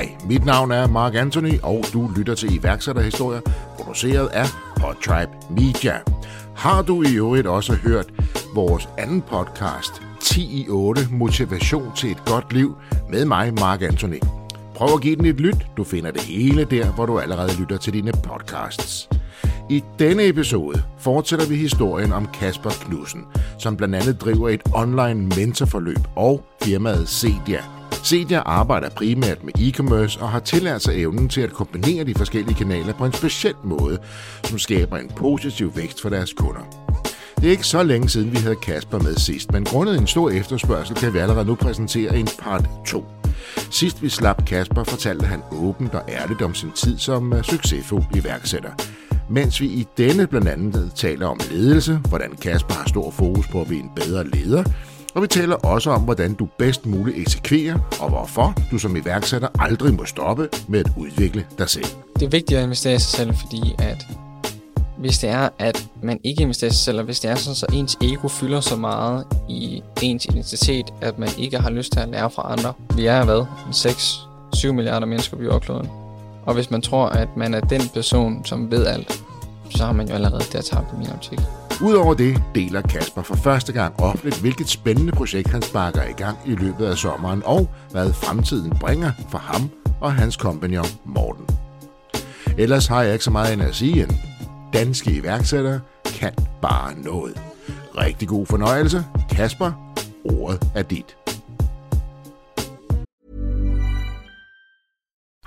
Hej, mit navn er Mark Anthony, og du lytter til iværksætterhistorier, produceret af Podtribe Media. Har du i øvrigt også hørt vores anden podcast, 10 i 8, Motivation til et godt liv, med mig, Mark Anthony. Prøv at give den et lyt. Du finder det hele der, hvor du allerede lytter til dine podcasts. I denne episode fortsætter vi historien om Kasper Knudsen, som blandt andet driver et online mentorforløb og firmaet Cedia. Cedia arbejder primært med e-commerce og har tillært sig evnen til at kombinere de forskellige kanaler på en speciel måde, som skaber en positiv vækst for deres kunder. Det er ikke så længe siden, vi havde Kasper med sidst, men grundet en stor efterspørgsel kan vi allerede nu præsentere en part 2. Sidst vi slap Kasper, fortalte han åbent og ærligt om sin tid som øh, succesfuld iværksætter. Mens vi i denne blandt andet taler om ledelse, hvordan Kasper har stor fokus på at blive en bedre leder, og vi taler også om, hvordan du bedst muligt eksekverer, og hvorfor du som iværksætter aldrig må stoppe med at udvikle dig selv. Det er vigtigt at investere i sig selv, fordi at hvis det er, at man ikke investerer i sig selv, og hvis det er sådan, så ens ego fylder så meget i ens identitet, at man ikke har lyst til at lære fra andre. Vi er hvad? 6-7 milliarder mennesker på jordkloden. Og hvis man tror, at man er den person, som ved alt, så har man jo allerede der tabt i min optik. Udover det deler Kasper for første gang offentligt, hvilket spændende projekt han sparker i gang i løbet af sommeren, og hvad fremtiden bringer for ham og hans kompagnon Morten. Ellers har jeg ikke så meget end at sige end, danske iværksættere kan bare noget. Rigtig god fornøjelse. Kasper, ordet er dit.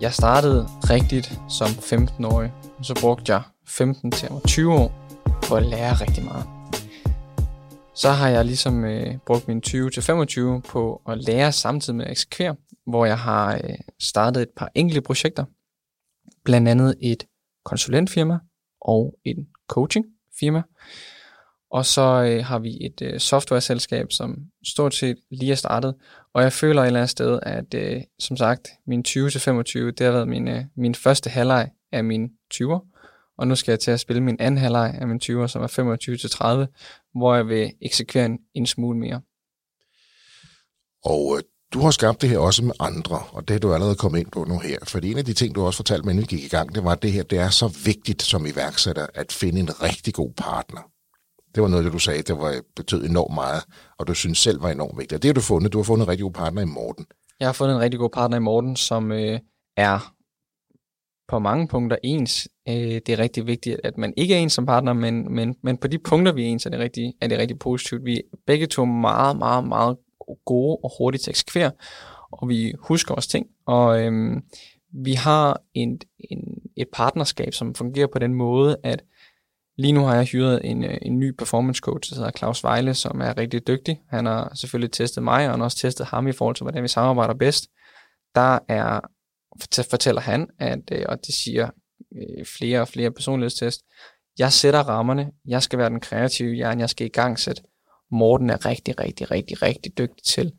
Jeg startede rigtigt som 15-årig, og så brugte jeg 15 til 20 år på at lære rigtig meget. Så har jeg ligesom øh, brugt mine 20 til 25 på at lære samtidig med at eksekvere, hvor jeg har øh, startet et par enkelte projekter, blandt andet et konsulentfirma og en coachingfirma. Og så øh, har vi et øh, software-selskab, som stort set lige er startet. Og jeg føler et eller andet sted, at øh, som sagt, min 20-25, det har været min, øh, min første halvleg af min 20'er. Og nu skal jeg til at spille min anden halvleg af min 20'er, som er 25-30, hvor jeg vil eksekvere en, en smule mere. Og øh, du har skabt det her også med andre, og det er du allerede kommet ind på nu her. For en af de ting, du også fortalte mig, inden vi gik i gang, det var, at det her det er så vigtigt som iværksætter at finde en rigtig god partner. Det var noget, det du sagde, det var, betød enormt meget, og du synes selv var enormt vigtigt. Og det har du fundet. Du har fundet en rigtig god partner i Morten. Jeg har fundet en rigtig god partner i Morten, som øh, er på mange punkter ens. Øh, det er rigtig vigtigt, at man ikke er ens som partner, men, men, men på de punkter, vi er ens, er det rigtig, er det rigtig positivt. Vi er begge to meget, meget, meget gode og hurtigt til at eksekvere, og vi husker også ting. Og øh, vi har en, en, et partnerskab, som fungerer på den måde, at lige nu har jeg hyret en, øh, en ny performance coach, der hedder Claus Vejle, som er rigtig dygtig. Han har selvfølgelig testet mig, og han har også testet ham i forhold til, hvordan vi samarbejder bedst. Der er, fortæller han, at, øh, og det siger øh, flere og flere personlighedstest, jeg sætter rammerne, jeg skal være den kreative hjerne, jeg skal i gang sætte Morten er rigtig, rigtig, rigtig, rigtig dygtig til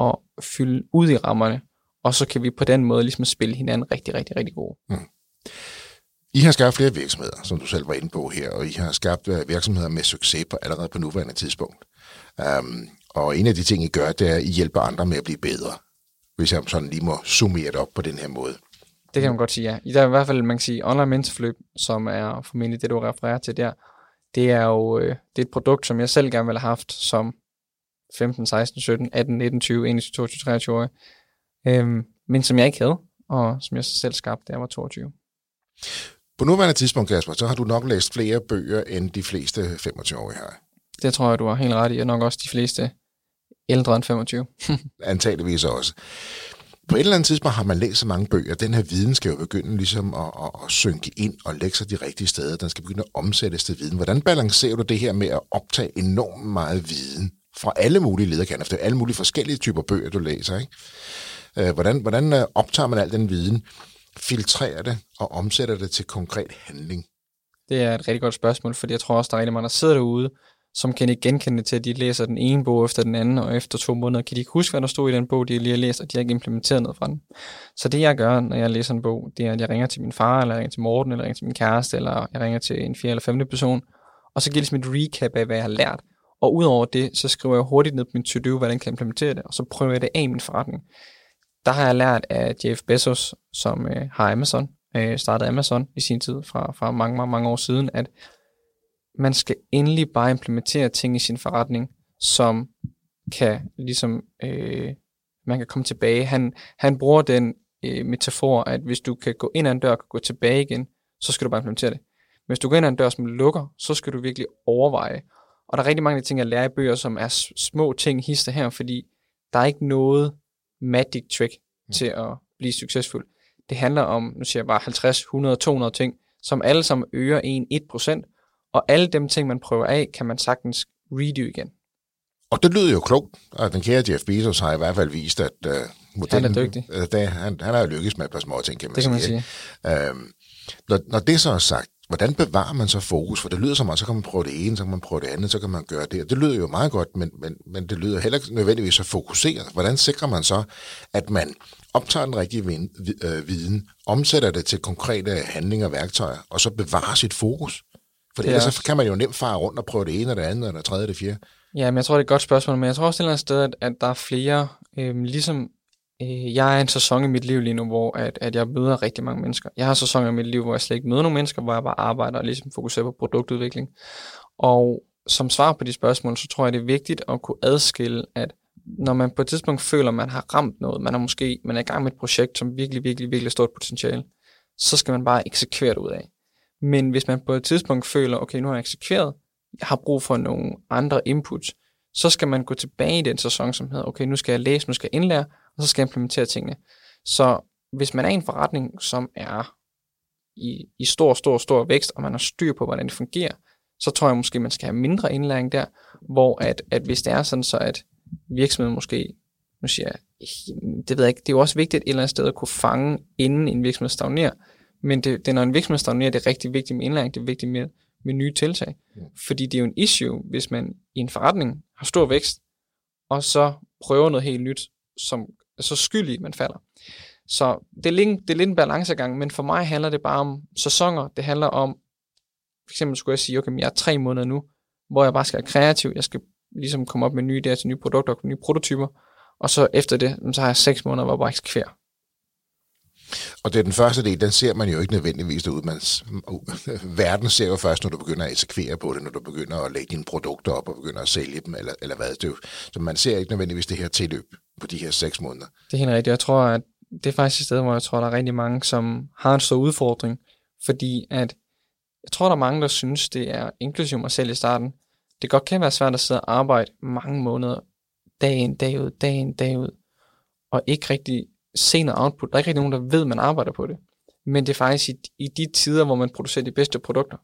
at fylde ud i rammerne, og så kan vi på den måde ligesom spille hinanden rigtig, rigtig, rigtig gode. Mm. I har skabt flere virksomheder, som du selv var inde på her, og I har skabt øh, virksomheder med succes på allerede på nuværende tidspunkt. Um, og en af de ting, I gør, det er, at I hjælper andre med at blive bedre, hvis jeg sådan lige må summere det op på den her måde. Det kan man godt sige, ja. Der er i hvert fald, man kan sige, online mentorforløb, som er formentlig det, du refererer til der, det er jo øh, det er et produkt, som jeg selv gerne ville have haft som 15, 16, 17, 18, 19, 20, 21, 22, 23 år. Øhm, men som jeg ikke havde, og som jeg selv skabte, da jeg var 22. På nuværende tidspunkt, Kasper, så har du nok læst flere bøger, end de fleste 25-årige har. Det tror jeg, du har helt ret i, og nok også de fleste ældre end 25. Antageligvis også på et eller andet tidspunkt har man læst så mange bøger, den her viden skal jo begynde ligesom at, at, at synke ind og lægge sig de rigtige steder. Den skal begynde at omsættes til viden. Hvordan balancerer du det her med at optage enormt meget viden fra alle mulige lederkanter, for det er alle mulige forskellige typer bøger, du læser. Ikke? Øh, hvordan, hvordan øh, optager man al den viden, filtrerer det og omsætter det til konkret handling? Det er et rigtig godt spørgsmål, fordi jeg tror også, der er rigtig mange, der sidder derude, som kan ikke genkende til, at de læser den ene bog efter den anden, og efter to måneder kan de ikke huske, hvad der stod i den bog, de lige har læst, og de har ikke implementeret noget fra den. Så det jeg gør, når jeg læser en bog, det er, at jeg ringer til min far, eller jeg ringer til Morten, eller jeg ringer til min kæreste, eller jeg ringer til en fjerde eller femte person, og så giver det ligesom et recap af, hvad jeg har lært. Og udover det, så skriver jeg hurtigt ned på min to-do, hvordan jeg kan implementere det, og så prøver jeg det af i min forretning. Der har jeg lært af Jeff Bezos, som øh, har Amazon, øh, startede Amazon i sin tid, fra, fra mange, mange, mange år siden, at man skal endelig bare implementere ting i sin forretning, som kan ligesom, øh, man kan komme tilbage. Han, han bruger den øh, metafor, at hvis du kan gå ind ad en dør og gå tilbage igen, så skal du bare implementere det. Men hvis du går ind ad en dør, som lukker, så skal du virkelig overveje. Og der er rigtig mange ting, jeg lærer i bøger, som er små ting hister her, fordi der er ikke noget magic trick mm. til at blive succesfuld. Det handler om, nu siger jeg bare 50, 100, 200 ting, som alle sammen øger en 1%, og alle dem ting, man prøver af, kan man sagtens redo igen. Og det lyder jo klogt, og den kære Jeff Bezos har i hvert fald vist, at uh, modellen, han er dygtig. Uh, det, han, han har jo lykkes med et par små ting, kan man det kan sige. Man sige. Uh, når, når det så er sagt, hvordan bevarer man så fokus? For det lyder som, at så kan man prøve det ene, så kan man prøve det andet, så kan man gøre det. Det lyder jo meget godt, men, men, men det lyder heller ikke nødvendigvis så fokuseret. Hvordan sikrer man så, at man optager den rigtige viden, omsætter det til konkrete handlinger og værktøjer, og så bevarer sit fokus? For ellers så kan man jo nemt fare rundt og prøve det ene, og det andet, og det tredje, og det fjerde. Ja, men jeg tror, det er et godt spørgsmål, men jeg tror også et eller andet sted, at, at der er flere, øh, ligesom øh, jeg er en sæson i mit liv lige nu, hvor at, at jeg møder rigtig mange mennesker. Jeg har sæsoner i mit liv, hvor jeg slet ikke møder nogen mennesker, hvor jeg bare arbejder og ligesom fokuserer på produktudvikling. Og som svar på de spørgsmål, så tror jeg, det er vigtigt at kunne adskille, at når man på et tidspunkt føler, at man har ramt noget, man er måske man er i gang med et projekt, som virkelig, virkelig, virkelig stort potentiale, så skal man bare eksekvere det ud af. Men hvis man på et tidspunkt føler, okay, nu har jeg eksekveret, jeg har brug for nogle andre inputs, så skal man gå tilbage i den sæson, som hedder, okay, nu skal jeg læse, nu skal jeg indlære, og så skal jeg implementere tingene. Så hvis man er i en forretning, som er i, i stor, stor, stor vækst, og man har styr på, hvordan det fungerer, så tror jeg måske, man skal have mindre indlæring der, hvor at, at hvis det er sådan, så at virksomheden måske, nu siger jeg, det ved jeg ikke, det er jo også vigtigt et eller andet sted at kunne fange, inden en virksomhed stagnerer, men det, det, når en virksomhed stagnerer, det er rigtig vigtigt med indlæring, det er vigtigt med, med nye tiltag. Ja. Fordi det er jo en issue, hvis man i en forretning har stor vækst, og så prøver noget helt nyt, som så skyldig, man falder. Så det er, lidt, det er lidt en balancegang, men for mig handler det bare om sæsoner. Det handler om, for eksempel skulle jeg sige, okay, jeg er tre måneder nu, hvor jeg bare skal være kreativ, jeg skal ligesom komme op med nye idéer til nye produkter og nye prototyper, og så efter det, så har jeg seks måneder, hvor jeg bare eksekverer. Og det er den første del, den ser man jo ikke nødvendigvis derude. Man, verden ser jo først, når du begynder at eksekvere på det, når du begynder at lægge dine produkter op og begynder at sælge dem, eller, eller hvad det er. Så man ser ikke nødvendigvis det her tilløb på de her seks måneder. Det er helt rigtigt. Jeg tror, at det er faktisk et sted, hvor jeg tror, der er rigtig mange, som har en stor udfordring, fordi at jeg tror, der er mange, der synes, det er inklusive mig selv i starten. Det godt kan være svært at sidde og arbejde mange måneder, dag ind, dag ud, dag ind, dag ud, og ikke rigtig se noget output. Der er ikke rigtig nogen, der ved, at man arbejder på det. Men det er faktisk i, i de tider, hvor man producerer de bedste produkter.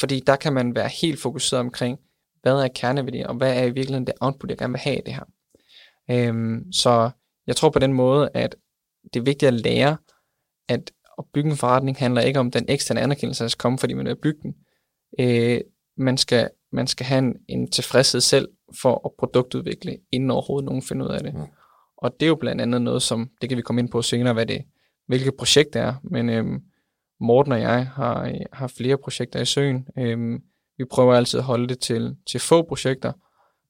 Fordi der kan man være helt fokuseret omkring, hvad er kerneværdier, og hvad er i virkeligheden det output, jeg gerne vil have i det her. Øhm, så jeg tror på den måde, at det er vigtigt at lære, at at bygge en forretning handler ikke om den eksterne anerkendelse, der skal komme, fordi man er bygge den. Øh, man, skal, man skal have en, en tilfredshed selv for at produktudvikle, inden overhovedet nogen finder ud af det. Mm. Og det er jo blandt andet noget, som, det kan vi komme ind på senere, hvad det, hvilket projekt det er. Men øhm, Morten og jeg har, har flere projekter i søen. Øhm, vi prøver altid at holde det til, til få projekter,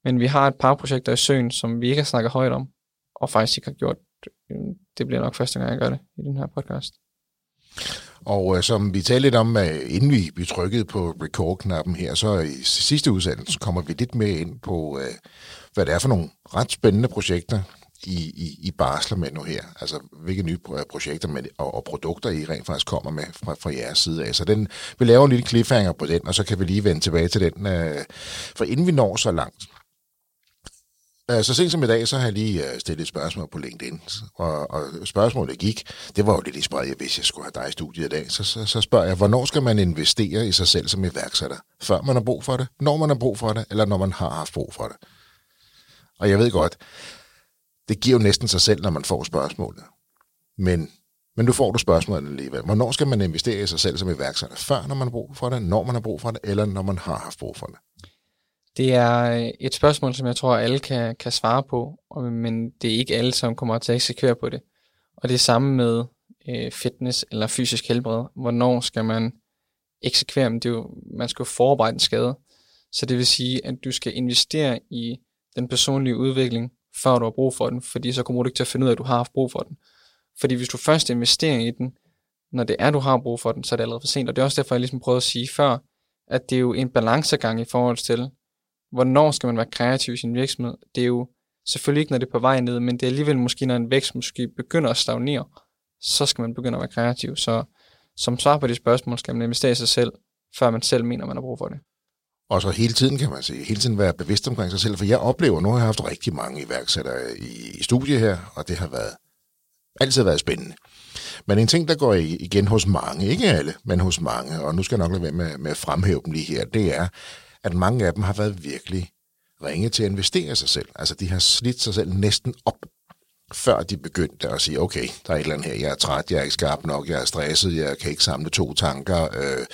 men vi har et par projekter i søen, som vi ikke har snakket højt om, og faktisk ikke har gjort. Øhm, det bliver nok første gang, jeg gør det i den her podcast. Og øh, som vi talte lidt om, øh, inden vi, vi trykkede på record-knappen her, så i sidste udsendelse kommer vi lidt mere ind på, øh, hvad det er for nogle ret spændende projekter, i, i, i barsler med nu her? Altså, hvilke nye projekter med, og, og produkter I rent faktisk kommer med fra, fra jeres side af? Så den, vi laver en lille cliffhanger på den, og så kan vi lige vende tilbage til den. Øh, for inden vi når så langt, øh, så sent som i dag, så har jeg lige øh, stillet et spørgsmål på LinkedIn, og, og spørgsmålet gik, det var jo lidt spredt, hvis jeg skulle have dig i studiet i dag, så, så, så spørger jeg, hvornår skal man investere i sig selv som iværksætter? Før man har brug for det, når man har brug for det, eller når man har haft brug for det? Og jeg ved godt, det giver jo næsten sig selv, når man får spørgsmålet. Men, men nu får du spørgsmålet alligevel. Hvornår skal man investere i sig selv som iværksætter? Før, når man har brug for det, når man har brug for det, eller når man har haft brug for det? Det er øh, et spørgsmål, som jeg tror, alle kan, kan svare på, men det er ikke alle, som kommer til at eksekvere på det. Og det er samme med øh, fitness eller fysisk helbred. Hvornår skal man eksekvere Men Det er jo, man skal jo forarbejde en skade. Så det vil sige, at du skal investere i den personlige udvikling, før du har brug for den, fordi så kommer du ikke til at finde ud af, at du har haft brug for den. Fordi hvis du først investerer i den, når det er, du har brug for den, så er det allerede for sent. Og det er også derfor, jeg ligesom prøvede at sige før, at det er jo en balancegang i forhold til, hvornår skal man være kreativ i sin virksomhed. Det er jo selvfølgelig ikke, når det er på vej ned, men det er alligevel måske, når en vækst måske begynder at stagnere, så skal man begynde at være kreativ. Så som svar på de spørgsmål, skal man investere i sig selv, før man selv mener, man har brug for det. Og så hele tiden, kan man sige, hele tiden være bevidst omkring sig selv, for jeg oplever, nu har jeg haft rigtig mange iværksættere i, i studiet her, og det har været altid været spændende. Men en ting, der går igen hos mange, ikke alle, men hos mange, og nu skal jeg nok lade være med, med at fremhæve dem lige her, det er, at mange af dem har været virkelig ringe til at investere i sig selv. Altså, de har slidt sig selv næsten op før de begyndte at sige, okay, der er et eller andet her, jeg er træt, jeg er ikke skarp nok, jeg er stresset, jeg kan ikke samle to tanker, øh,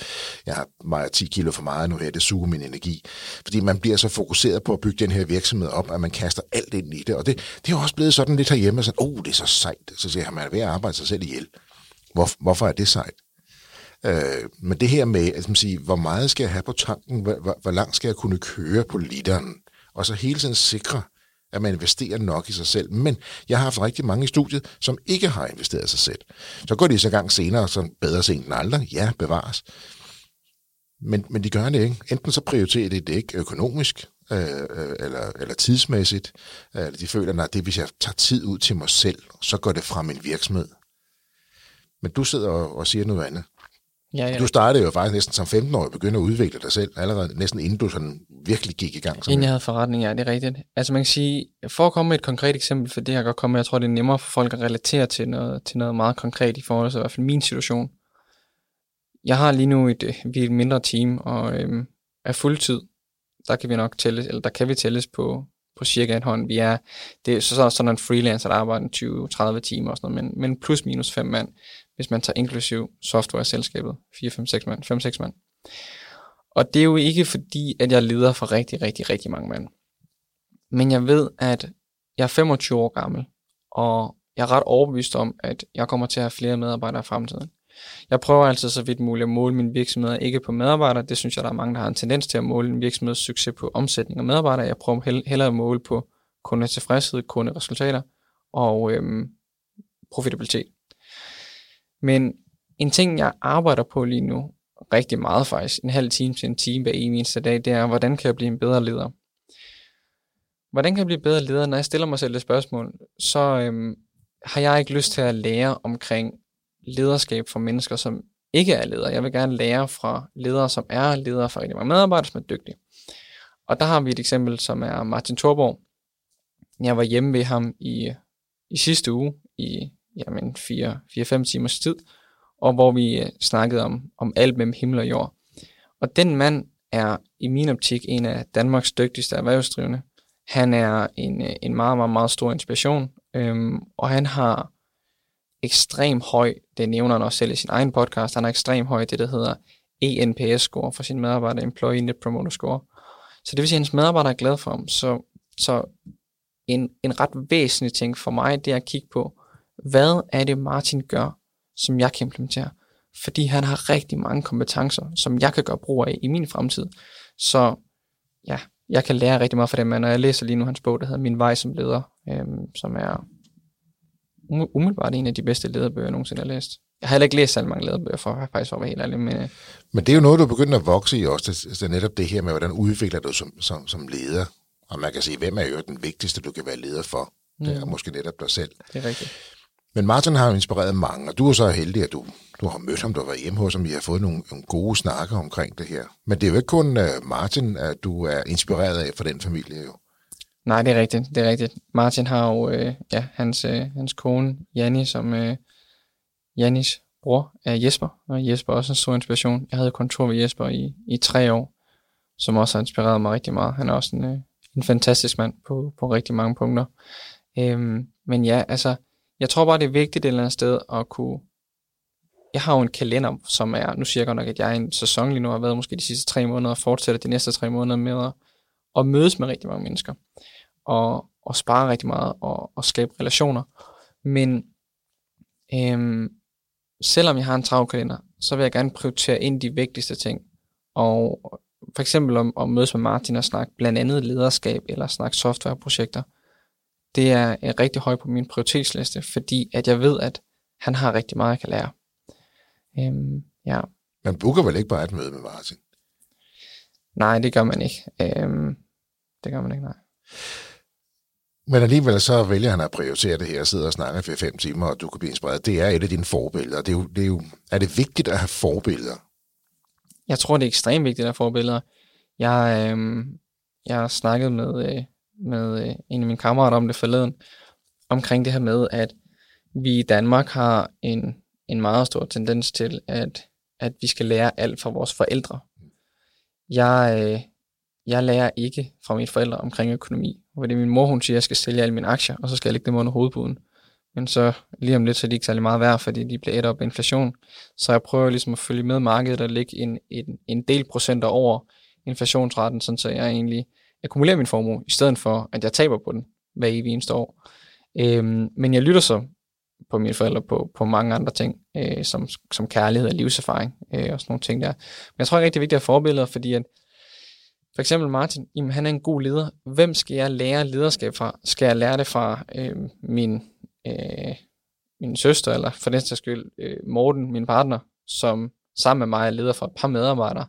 jeg har meget 10 kilo for meget nu her, det suger min energi. Fordi man bliver så fokuseret på at bygge den her virksomhed op, at man kaster alt ind i det, og det, det er jo også blevet sådan lidt herhjemme, sådan, oh, det er så sejt, så siger jeg, man er ved at arbejde sig selv ihjel. Hvor, hvorfor er det sejt? Øh, men det her med, at man siger, hvor meget skal jeg have på tanken, hvor, hvor, hvor langt skal jeg kunne køre på literen, og så hele tiden sikre, at man investerer nok i sig selv. Men jeg har haft rigtig mange i studiet, som ikke har investeret i sig selv. Så går de så gang senere, som bedre sent end aldrig. Ja, bevares. Men, men de gør det ikke. Enten så prioriterer de det ikke økonomisk, øh, øh eller, eller tidsmæssigt. Øh, eller de føler, at det hvis jeg tager tid ud til mig selv, så går det fra min virksomhed. Men du sidder og, og siger noget andet. Ja, ja. Du startede jo faktisk næsten som 15-årig og begyndte at udvikle dig selv, allerede næsten inden du sådan virkelig gik i gang. Inden jeg havde forretning, ja, det er rigtigt. Altså man kan sige, for at komme med et konkret eksempel, for det her godt komme med, jeg tror det er nemmere for folk at relatere til noget, til noget meget konkret i forhold til i hvert fald min situation. Jeg har lige nu et, vi er et mindre team, og øhm, er fuldtid, der kan vi nok tælles, eller der kan vi tælles på, på cirka en hånd. Vi er, det er så, så sådan en freelancer, der arbejder 20-30 timer og sådan noget, men, men plus minus fem mand hvis man tager inklusiv software-selskabet, 4, 5, 6 mand, 5, 6 mand. Og det er jo ikke fordi, at jeg leder for rigtig, rigtig, rigtig mange mand. Men jeg ved, at jeg er 25 år gammel, og jeg er ret overbevist om, at jeg kommer til at have flere medarbejdere i fremtiden. Jeg prøver altid så vidt muligt at måle min virksomhed ikke på medarbejdere. Det synes jeg, der er mange, der har en tendens til at måle en virksomheds succes på omsætning og medarbejdere. Jeg prøver hellere at måle på kundetilfredshed, kunderesultater og øhm, profitabilitet. Men en ting, jeg arbejder på lige nu, rigtig meget faktisk, en halv time til en time hver eneste dag, det er, hvordan kan jeg blive en bedre leder? Hvordan kan jeg blive bedre leder? Når jeg stiller mig selv det spørgsmål, så øhm, har jeg ikke lyst til at lære omkring lederskab for mennesker, som ikke er ledere. Jeg vil gerne lære fra ledere, som er ledere for rigtig mange medarbejdere, som er dygtige. Og der har vi et eksempel, som er Martin Thorborg. Jeg var hjemme ved ham i, i sidste uge i jamen 4-5 timers tid, og hvor vi øh, snakkede om, om alt mellem himmel og jord. Og den mand er i min optik en af Danmarks dygtigste erhvervsdrivende. Han er en, øh, en meget, meget, meget stor inspiration, øhm, og han har ekstrem høj, det nævner han også selv i sin egen podcast, han har ekstrem høj det, der hedder ENPS-score for sine medarbejdere, Employee Net Promoter Score. Så det vil sige, at hans medarbejdere er glade for ham. Så, så en, en ret væsentlig ting for mig, det er at kigge på, hvad er det Martin gør, som jeg kan implementere? Fordi han har rigtig mange kompetencer, som jeg kan gøre brug af i min fremtid. Så ja, jeg kan lære rigtig meget fra dem, og jeg læser lige nu hans bog, der hedder Min vej som leder, øhm, som er umiddelbart en af de bedste lederbøger, jeg nogensinde har læst. Jeg har heller ikke læst så mange lederbøger, for faktisk for at være helt ærlig. Men, øh, men det er jo noget, du begynder at vokse i også, det, det er netop det her med, hvordan udvikler du som, som, som leder. Og man kan sige, hvem er jo den vigtigste, du kan være leder for? Det er mm. måske netop dig selv. Det er rigtigt. Men Martin har jo inspireret mange, og du er så heldig, at du, du har mødt ham, du har været hjemme hos ham, vi har fået nogle, nogle gode snakker omkring det her. Men det er jo ikke kun uh, Martin, at du er inspireret af for den familie jo. Nej, det er rigtigt, det er rigtigt. Martin har jo, øh, ja, hans, øh, hans kone, Janni, som øh, Jannis bror er Jesper, og Jesper er også en stor inspiration. Jeg havde kontor ved Jesper i, i tre år, som også har inspireret mig rigtig meget. Han er også en, øh, en fantastisk mand på, på rigtig mange punkter. Øhm, men ja, altså, jeg tror bare, det er vigtigt et eller andet sted at kunne... Jeg har jo en kalender, som er... Nu siger jeg godt nok, at jeg er en sæson lige nu, har været måske de sidste tre måneder, og fortsætter de næste tre måneder med at, at mødes med rigtig mange mennesker. Og, og spare rigtig meget, og, og skabe relationer. Men øhm, selvom jeg har en travl kalender, så vil jeg gerne prioritere ind de vigtigste ting. Og for eksempel om, at mødes med Martin og snakke blandt andet lederskab eller snakke softwareprojekter. Det er, rigtig højt på min prioritetsliste, fordi at jeg ved, at han har rigtig meget, jeg kan lære. Øhm, ja. Man booker vel ikke bare et møde med Martin? Nej, det gør man ikke. Øhm, det gør man ikke, nej. Men alligevel så vælger han at prioritere det her og sidde og snakke for fem timer, og du kan blive inspireret. Det er et af dine forbilleder. Det er, jo, det er, jo, er det vigtigt at have forbilleder? Jeg tror, det er ekstremt vigtigt at have forbilleder. Jeg, øh, jeg har snakket med, øh, med øh, en af mine kammerater om det forleden, omkring det her med, at vi i Danmark har en, en meget stor tendens til, at, at vi skal lære alt fra vores forældre. Jeg, øh, jeg lærer ikke fra mine forældre omkring økonomi. Fordi min mor, hun siger, at jeg skal sælge alle mine aktier, og så skal jeg lægge dem under hovedbuden. Men så lige om lidt, så er de ikke særlig meget værd, fordi de bliver et op af inflation. Så jeg prøver ligesom at følge med markedet og lægge en, en, en del procenter over inflationsraten, sådan så jeg egentlig akkumulere min formue, i stedet for, at jeg taber på den hver evig eneste år. Øhm, men jeg lytter så på mine forældre på, på mange andre ting, øh, som, som kærlighed og livserfaring øh, og sådan nogle ting der. Men jeg tror ikke rigtig, det er vigtigt at forbilleder, fordi at for eksempel Martin, jamen, han er en god leder. Hvem skal jeg lære lederskab fra? Skal jeg lære det fra øh, min, øh, min søster, eller for den sags skyld øh, Morten, min partner, som sammen med mig er leder for et par medarbejdere?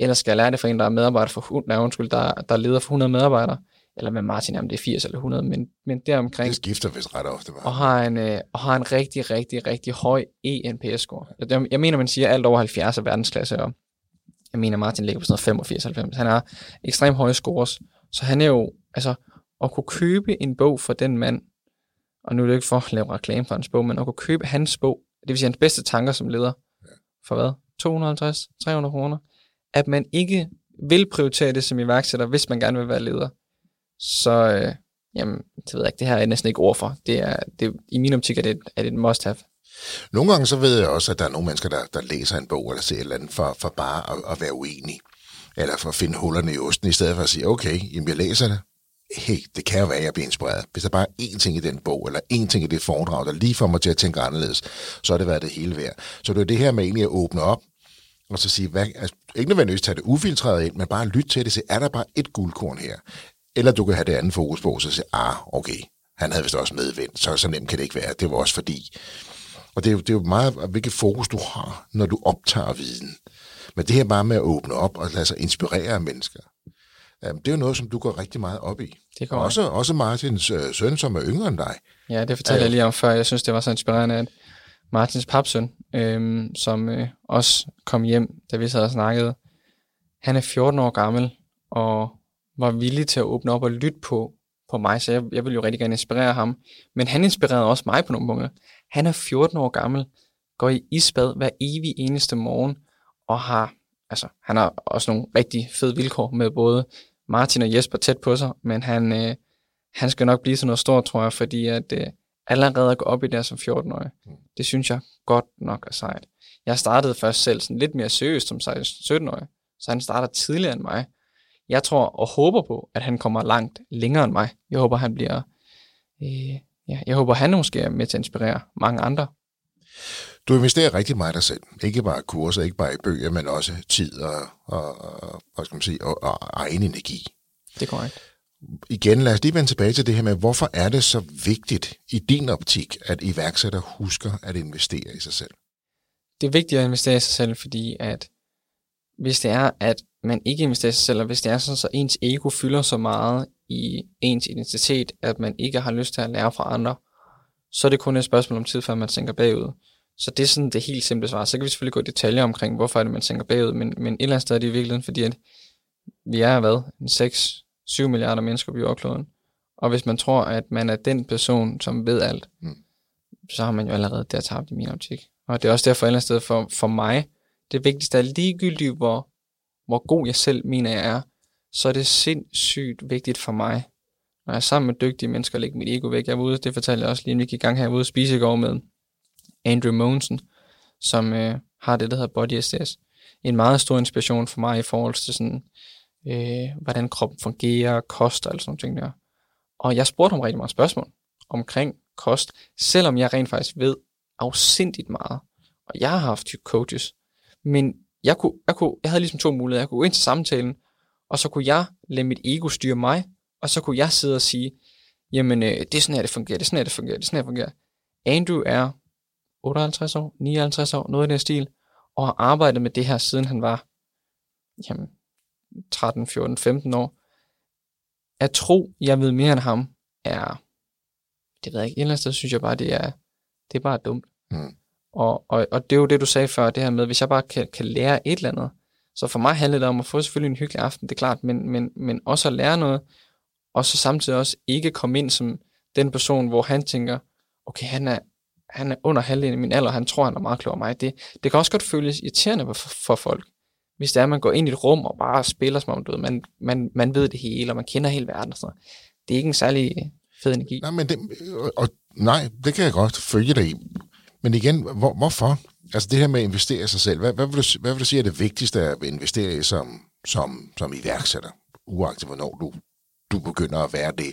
Eller skal jeg lære det fra en, der er medarbejder for, nej, undskyld, der, der er leder for 100 medarbejdere? Eller med Martin, jamen det er 80 eller 100, men, men deromkring. Det skifter vist ret ofte. Bare. Og har, en, øh, og har en rigtig, rigtig, rigtig høj ENPS-score. Jeg, jeg mener, man siger, alt over 70 er verdensklasse, og jeg mener, Martin ligger på sådan noget 85-90. Han har ekstremt høje scores, så han er jo, altså, at kunne købe en bog for den mand, og nu er det ikke for at lave reklame for hans bog, men at kunne købe hans bog, det vil sige hans bedste tanker som leder, for hvad? 250-300 kroner. At man ikke vil prioritere det som iværksætter, hvis man gerne vil være leder, så øh, jamen, det ved jeg ikke, det her er næsten ikke ord for. Det er, det, I min optik er det, er det et must-have. Nogle gange så ved jeg også, at der er nogle mennesker, der, der læser en bog eller ser et eller andet for, for bare at, at være uenig. Eller for at finde hullerne i osten, i stedet for at sige, okay, jamen jeg læser det. Hey, det kan jo være, at jeg bliver inspireret. Hvis der bare er én ting i den bog, eller én ting i det foredrag, der lige får mig til at tænke anderledes, så er det været det hele værd. Så det er det her med egentlig at åbne op, og så sige, hvad, altså, ikke nødvendigvis tage det ufiltreret ind, men bare lytte til det, se, er der bare et guldkorn her? Eller du kan have det andet fokus på, så sige, ah, okay, han havde vist også medvind, så, så nemt kan det ikke være. Det var også fordi, og det er, jo, det er jo meget, hvilket fokus du har, når du optager viden. Men det her bare med at åbne op og lade sig inspirere af mennesker, det er jo noget, som du går rigtig meget op i. Det går også, også Martins øh, søn, som er yngre end dig. Ja, det fortalte jeg lige om før. Jeg synes, det var så inspirerende, at Martins papsøn, øh, som øh, også kom hjem, da vi sad og snakkede, han er 14 år gammel, og var villig til at åbne op og lytte på, på mig, så jeg, jeg ville jo rigtig gerne inspirere ham. Men han inspirerede også mig på nogle punkter. Han er 14 år gammel, går i isbad hver evig eneste morgen, og har, altså, han har også nogle rigtig fede vilkår med både Martin og Jesper tæt på sig, men han, øh, han skal nok blive sådan noget stort, tror jeg, fordi at øh, allerede gå op i det som 14-årig, mm. det synes jeg godt nok er sejt. Jeg startede først selv sådan lidt mere seriøst som 17-årig, så han starter tidligere end mig. Jeg tror og håber på, at han kommer langt længere end mig. Jeg håber, han bliver øh, ja, jeg håber, han måske er med til at inspirere mange andre. Du investerer rigtig meget dig selv. Ikke bare i kurser, ikke bare i bøger, men også tid og, og, og, hvad skal man sige, og, og egen energi. Det er korrekt. Igen, lad os lige vende tilbage til det her med, hvorfor er det så vigtigt i din optik, at iværksætter husker at investere i sig selv? Det er vigtigt at investere i sig selv, fordi at hvis det er, at man ikke investerer i sig selv, og hvis det er sådan, så ens ego fylder så meget i ens identitet, at man ikke har lyst til at lære fra andre, så er det kun et spørgsmål om tid, før man tænker bagud. Så det er sådan det helt simple svar. Så kan vi selvfølgelig gå i detaljer omkring, hvorfor er det, man tænker bagud, men, men et eller andet sted er det i virkeligheden, fordi at vi er, hvad, 6-7 milliarder mennesker på jordkloden. Og hvis man tror, at man er den person, som ved alt, mm. så har man jo allerede der tabt i min optik. Og det er også derfor et sted for, for mig, det vigtigste er ligegyldigt, hvor, hvor god jeg selv mener, jeg er, så er det sindssygt vigtigt for mig, når jeg er sammen med dygtige mennesker, at lægge mit ego væk. Jeg var ude, det fortalte jeg også lige, inden vi gik i gang her, jeg var ude at spise i går med Andrew Mogensen, som øh, har det, der hedder Body SDS. En meget stor inspiration for mig i forhold til sådan, øh, hvordan kroppen fungerer, kost og alle sådan ting der. Og jeg spurgte ham rigtig mange spørgsmål omkring kost, selvom jeg rent faktisk ved afsindigt meget. Og jeg har haft coaches, men jeg, kunne, jeg, kunne, jeg havde ligesom to muligheder. Jeg kunne gå ind til samtalen, og så kunne jeg lade mit ego styre mig, og så kunne jeg sidde og sige, jamen, øh, det er sådan her, det fungerer, det er sådan her, det fungerer, det er sådan her, det fungerer. Andrew er 58 år, 59 år, noget i den stil, og har arbejdet med det her, siden han var jamen, 13, 14, 15 år. At tro, jeg ved mere end ham, er, det ved jeg ikke, et eller andet sted synes jeg bare, det er, det er bare dumt. Mm. Og, og, og det er jo det, du sagde før, det her med, hvis jeg bare kan, kan lære et eller andet, så for mig handler det om at få selvfølgelig en hyggelig aften, det er klart, men, men, men også at lære noget, og så samtidig også ikke komme ind som den person, hvor han tænker, okay, han er, han er under halvdelen af min alder, han tror, han er meget klogere end mig. Det, det kan også godt føles irriterende for, for folk, hvis det er, at man går ind i et rum og bare spiller som om, du ved, man, man, man ved det hele, og man kender hele verden og sådan noget. Det er ikke en særlig fed energi. Nej, men det, øh, og, nej, det kan jeg godt følge dig i. Men igen, hvor, hvorfor? Altså det her med at investere i sig selv, hvad, hvad, vil, du, hvad vil du sige er det vigtigste at investere i som, som, som iværksætter, uagtet hvornår du, du begynder at være det?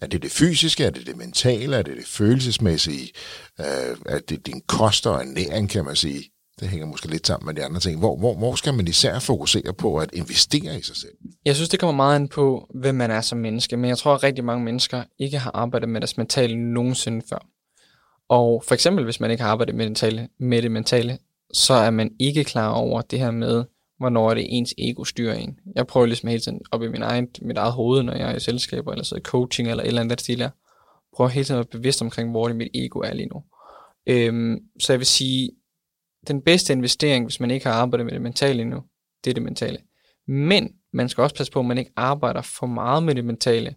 Er det det fysiske, er det det mentale, er det det følelsesmæssige, øh, er det din kost og ernæring, kan man sige? Det hænger måske lidt sammen med de andre ting. Hvor, hvor, hvor skal man især fokusere på at investere i sig selv? Jeg synes, det kommer meget an på, hvem man er som menneske, men jeg tror, at rigtig mange mennesker ikke har arbejdet med deres mentale nogensinde før. Og for eksempel, hvis man ikke har arbejdet med, mentale, med det mentale, så er man ikke klar over det her med, hvornår er det ens ego styrer en. Jeg prøver ligesom hele tiden op i min egen, mit eget hoved, når jeg er i selskaber, eller så i coaching, eller et eller andet stil. her. prøver hele tiden at være bevidst omkring, hvor det mit ego er lige nu. Øhm, så jeg vil sige, den bedste investering, hvis man ikke har arbejdet med det mentale endnu, det er det mentale. Men man skal også passe på, at man ikke arbejder for meget med det mentale,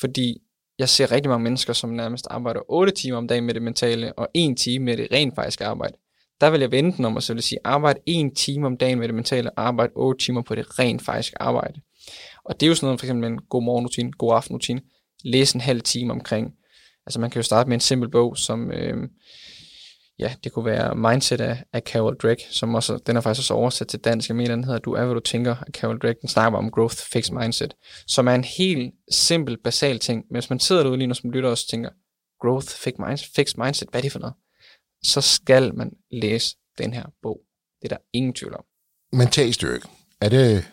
fordi jeg ser rigtig mange mennesker, som nærmest arbejder 8 timer om dagen med det mentale, og 1 time med det rent faktisk arbejde. Der vil jeg vente den om, og så vil jeg sige, arbejde 1 time om dagen med det mentale, og arbejde 8 timer på det rent faktisk arbejde. Og det er jo sådan noget, for eksempel en god morgenrutine, god aftenrutine, læse en halv time omkring. Altså man kan jo starte med en simpel bog, som øh, ja, det kunne være Mindset af, af Carol Drake, som også, den er faktisk også oversat til dansk. Jeg mener, den hedder Du er, hvad du tænker af Carol Drake. Den snakker om Growth Fixed Mindset, som er en helt simpel, basal ting. Men hvis man sidder derude lige nu som lytter og tænker, Growth Fixed Mindset, hvad er det for noget? Så skal man læse den her bog. Det er der ingen tvivl om. Mental styrke. Er det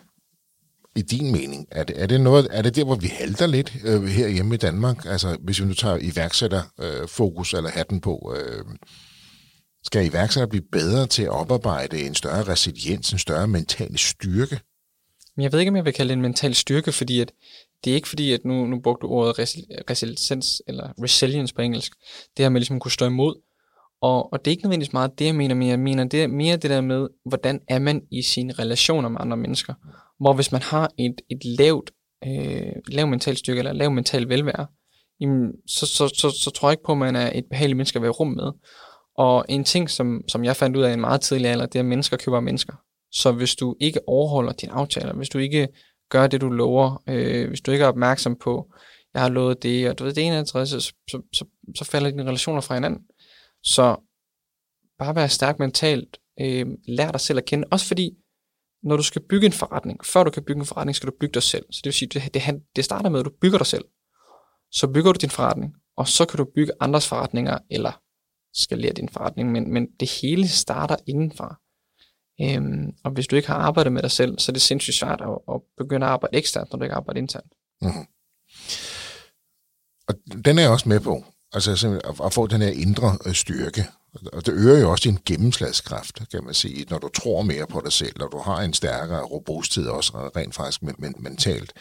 i din mening, er det, er det, noget, er det der, hvor vi halter lidt øh, her hjemme i Danmark? Altså, hvis vi nu tager iværksætter øh, fokus eller hatten på, øh, skal iværksætter blive bedre til at oparbejde en større resiliens, en større mental styrke? Men jeg ved ikke, om jeg vil kalde det en mental styrke, fordi at det er ikke fordi, at nu, nu brugte du ordet resiliens, eller resilience på engelsk, det her med ligesom at kunne stå imod. Og, og det er ikke nødvendigvis meget det, jeg mener, men jeg mener det er mere det der med, hvordan er man i sine relationer med andre mennesker. Hvor hvis man har et, et lavt, øh, lav mental styrke, eller lav mental velvære, jamen, så, så, så, så tror jeg ikke på, at man er et behageligt menneske at være rum med. Og en ting, som, som jeg fandt ud af i en meget tidlig alder, det er, at mennesker køber mennesker. Så hvis du ikke overholder dine aftaler, hvis du ikke gør det, du lover, øh, hvis du ikke er opmærksom på, jeg har lovet det, og du ved, det ene eller så, så, så, så falder dine relationer fra hinanden. Så bare være stærk mentalt, øh, lær dig selv at kende, også fordi, når du skal bygge en forretning, før du kan bygge en forretning, skal du bygge dig selv. Så det vil sige, det, det, det starter med, at du bygger dig selv. Så bygger du din forretning, og så kan du bygge andres forretninger, eller skalere din forretning, men, men det hele starter indenfra. Øhm, og hvis du ikke har arbejdet med dig selv, så er det sindssygt svært at, at begynde at arbejde eksternt, når du ikke arbejder internt. Mm. Og den er jeg også med på, altså at, at få den her indre øh, styrke. Og det øger jo også din gennemslagskraft, kan man sige, når du tror mere på dig selv, og du har en stærkere robusthed også rent faktisk mentalt.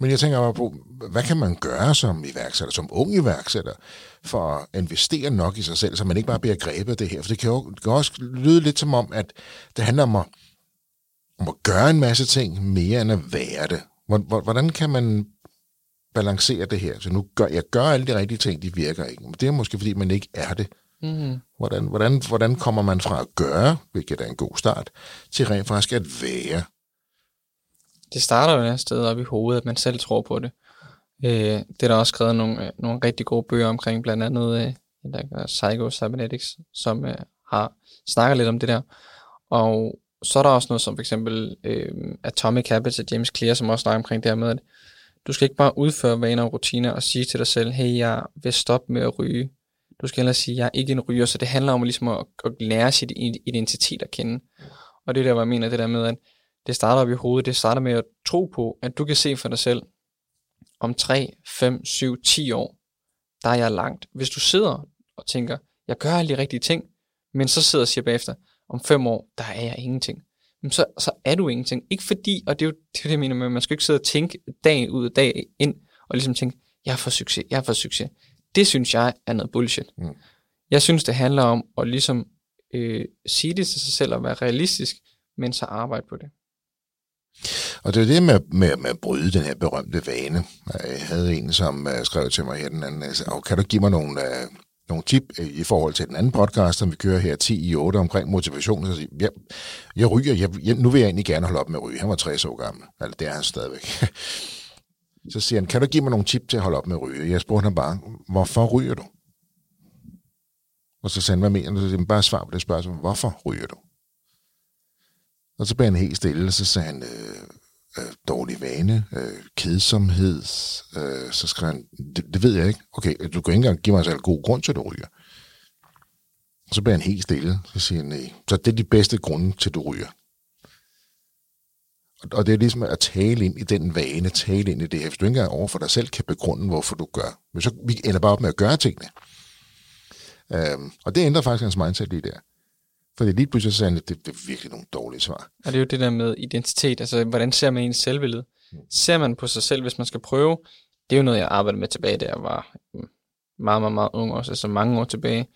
Men jeg tænker bare på, hvad kan man gøre som iværksætter, som ung iværksætter, for at investere nok i sig selv, så man ikke bare bliver grebet af det her? For det kan jo det kan også lyde lidt som om, at det handler om at, om at gøre en masse ting mere end at være det. Hvordan kan man balancere det her? Så nu gør jeg gør alle de rigtige ting, de virker ikke. Men det er måske, fordi man ikke er det. Mm. Hvordan, hvordan, hvordan kommer man fra at gøre, hvilket er en god start, til rent faktisk at være? Det starter jo et sted op i hovedet, at man selv tror på det. Øh, det er der også skrevet nogle, øh, nogle rigtig gode bøger omkring, blandt andet øh, der Psycho Cybernetics, som øh, har snakket lidt om det der. Og så er der også noget som for eksempel øh, Atomic Habits af James Clear, som også snakker omkring det her med, at du skal ikke bare udføre vaner og rutiner og sige til dig selv, hey, jeg vil stoppe med at ryge. Du skal heller sige, jeg er ikke en ryger, så det handler om ligesom at, at lære sit identitet at kende. Og det er der, hvor jeg mener det der med, at det starter op i hovedet, det starter med at tro på, at du kan se for dig selv, om 3, 5, 7, 10 år, der er jeg langt. Hvis du sidder og tænker, jeg gør alle de rigtige ting, men så sidder og siger bagefter, om 5 år, der er jeg ingenting. Men så, så er du ingenting. Ikke fordi, og det er jo det, er det jeg mener med, man skal ikke sidde og tænke dag ud og dag ind, og ligesom tænke, jeg fået succes, jeg fået succes. Det synes jeg er noget bullshit. Mm. Jeg synes, det handler om at ligesom øh, sige det til sig selv og være realistisk, men så arbejde på det. Og det er det med, med, med at bryde den her berømte vane. Jeg havde en, som øh, skrev til mig her den anden, og kan du give mig nogle, uh, nogle tip øh, i forhold til den anden podcast, som vi kører her 10 i 8 omkring motivation. Så siger, jeg, jeg ryger, jeg, jeg, nu vil jeg egentlig gerne holde op med at ryge. Han var 60 år gammel, altså det er han stadigvæk. så siger han, kan du give mig nogle tip til at holde op med at ryge? Jeg spurgte ham bare, hvorfor ryger du? Og så sagde han, hvad mener du? Så siger, bare svar på det spørgsmål, hvorfor ryger du? Og så blev han helt stille, så sagde han, øh, øh, dårlig vane, øh, kedsomhed, øh, så skrev han, det, det ved jeg ikke. Okay, du kan ikke engang give mig selv god grund til, at du ryger. Og så bliver han helt stille, så siger han, nej, så det er de bedste grunde til, at du ryger. Og, og det er ligesom at tale ind i den vane, tale ind i det her. Hvis du ikke engang over for dig selv kan begrunde, hvorfor du gør. Men så vi ender bare op med at gøre tingene. Øhm, og det ændrer faktisk hans mindset lige der. Fordi lige pludselig sagde han, at det, det er virkelig nogle dårlige svar. Og det er jo det der med identitet, altså hvordan ser man ens selvbillede? Mm. Ser man på sig selv, hvis man skal prøve? Det er jo noget, jeg arbejdede med tilbage, da jeg var meget, meget, meget ung, også altså mange år tilbage.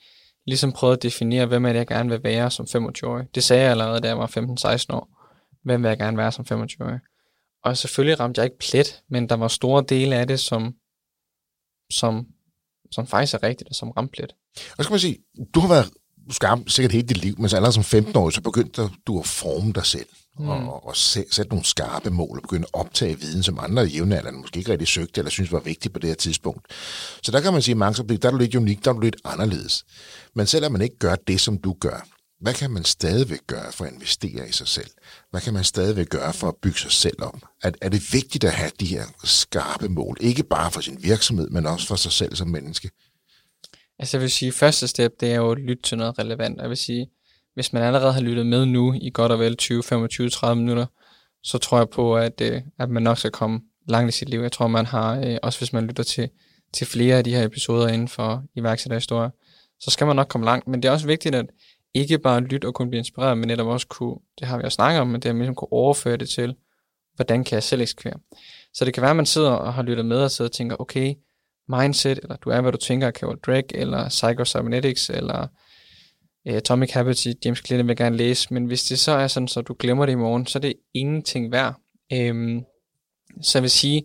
Ligesom prøvede at definere, hvem er det, jeg gerne vil være som 25-årig. Det sagde jeg allerede, da jeg var 15-16 år. Hvem vil jeg gerne være som 25-årig? Og selvfølgelig ramte jeg ikke plet, men der var store dele af det, som, som, som faktisk er rigtigt, og som ramte plet. Og skal man sige, du har været du skal sikkert hele dit liv, men så allerede som 15 år, så begyndte du at forme dig selv. Mm. Og, og sætte nogle skarpe mål og begynde at optage viden, som andre jævnaldrende måske ikke rigtig søgte eller synes var vigtigt på det her tidspunkt. Så der kan man sige, at mange der er du lidt unik, der er du lidt anderledes. Men selvom man ikke gør det, som du gør, hvad kan man stadigvæk gøre for at investere i sig selv? Hvad kan man stadigvæk gøre for at bygge sig selv op? Er, er det vigtigt at have de her skarpe mål? Ikke bare for sin virksomhed, men også for sig selv som menneske? Altså jeg vil sige, første step, det er jo at lytte til noget relevant. Jeg vil sige, hvis man allerede har lyttet med nu i godt og vel 20, 25, 30 minutter, så tror jeg på, at, øh, at man nok skal komme langt i sit liv. Jeg tror, man har, øh, også hvis man lytter til, til flere af de her episoder inden for iværksætterhistorie, så skal man nok komme langt. Men det er også vigtigt, at ikke bare lytte og kunne blive inspireret, men netop også kunne, det har vi også snakket om, men det er ligesom kunne overføre det til, hvordan kan jeg selv eksekvere. Så det kan være, at man sidder og har lyttet med og sidder og tænker, okay, mindset, eller du er, hvad du tænker af Carol Drake, eller Psycho-Cybernetics, eller øh, Atomic Habits i James Clear, vil jeg gerne læse, men hvis det så er sådan, så du glemmer det i morgen, så er det ingenting værd. Øhm, så jeg vil sige,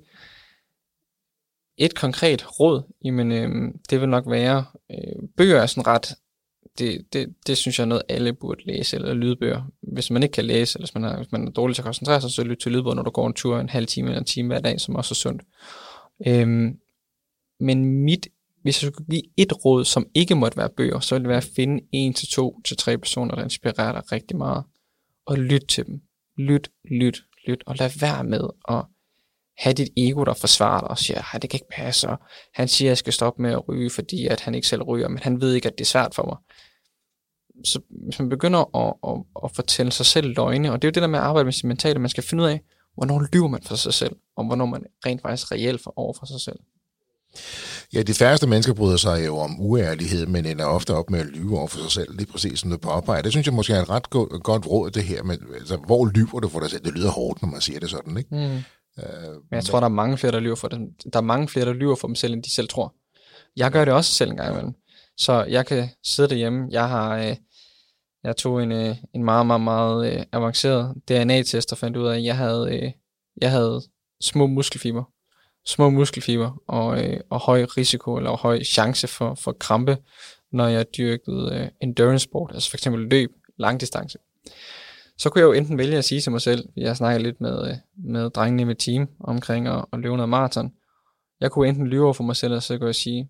et konkret råd, jamen, øhm, det vil nok være, øh, bøger er sådan ret, det, det, det synes jeg er noget, alle burde læse, eller lydbøger. Hvis man ikke kan læse, eller hvis man er, hvis man er dårlig til at koncentrere sig, så lyt til lydbøger, når du går en tur en halv time eller en time hver dag, som også er sundt. Øhm, men mit, hvis jeg skulle give et råd, som ikke måtte være bøger, så ville det være at finde en til to til tre personer, der inspirerer dig rigtig meget. Og lyt til dem. Lyt, lyt, lyt. Og lad være med at have dit ego, der forsvarer dig og siger, at det kan ikke passe. Og han siger, at jeg skal stoppe med at ryge, fordi at han ikke selv ryger, men han ved ikke, at det er svært for mig. Så hvis man begynder at, at, at fortælle sig selv løgne, og det er jo det der med at arbejde med sin mentale, man skal finde ud af, hvornår lyver man for sig selv, og hvornår man rent faktisk reelt for over for sig selv. Ja, de færreste mennesker bryder sig jo om uærlighed, men ender ofte op med at lyve over for sig selv, lige præcis som du påpeger. Det synes jeg måske er et ret godt, godt råd, det her med, altså, hvor lyver du for dig selv? Det lyder hårdt, når man siger det sådan, ikke? Mm. Uh, men jeg tror, der er mange flere, der lyver for dem. Der er mange flere, der lyver for dem selv, end de selv tror. Jeg gør det også selv en gang imellem. Så jeg kan sidde derhjemme. Jeg har... Øh, jeg tog en, øh, en meget, meget, meget øh, avanceret DNA-test og fandt ud af, at jeg havde, øh, jeg havde små muskelfiber små muskelfiber og, øh, og høj risiko eller høj chance for, for krampe, når jeg dyrkede øh, endurance sport, altså for eksempel løb, langdistance. så kunne jeg jo enten vælge at sige til mig selv, jeg snakker lidt med, øh, med drengene i mit team omkring at, at løbe noget maraton. Jeg kunne enten lyve over for mig selv, og så kunne jeg sige,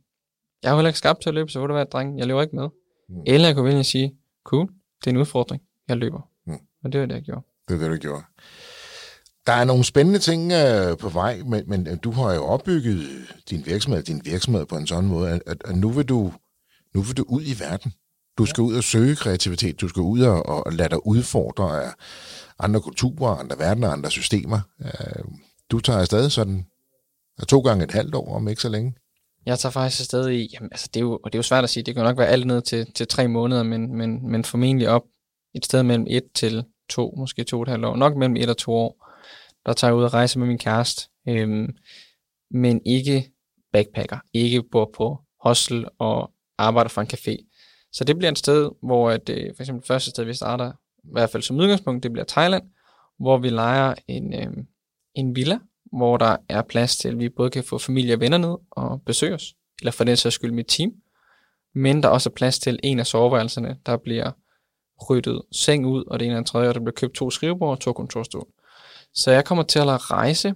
jeg er jo heller ikke skabt til at løbe, så vil du være dreng, jeg løber ikke med. Mm. Eller jeg kunne vælge at sige, cool, det er en udfordring, jeg løber. Mm. Og det var det, jeg gjorde. Det er det, du gjorde. Der er nogle spændende ting øh, på vej, men, men øh, du har jo opbygget din virksomhed, din virksomhed på en sådan måde, at, at nu, vil du, nu vil du ud i verden. Du skal ud og søge kreativitet, du skal ud og, og lade dig udfordre af andre kulturer, andre verdener, andre systemer. Øh, du tager afsted sådan to gange et halvt år, om ikke så længe. Jeg tager faktisk afsted i, jamen, altså det er, jo, og det er jo svært at sige, det kan jo nok være alt ned til, til tre måneder, men, men, men formentlig op et sted mellem et til to, måske to og et halvt år, nok mellem et og to år, der tager jeg ud og rejse med min kæreste, øhm, men ikke backpacker, ikke bor på hostel og arbejder for en café. Så det bliver et sted, hvor at, øh, for eksempel det første sted, vi starter, i hvert fald som udgangspunkt, det bliver Thailand, hvor vi leger en, øh, en villa, hvor der er plads til, at vi både kan få familie og venner ned og besøge os, eller for den sags skyld mit team, men der er også plads til en af soveværelserne, der bliver ryddet seng ud, og det ene og tredje, og der bliver købt to skrivebord og to kontorstol. Så jeg kommer til at rejse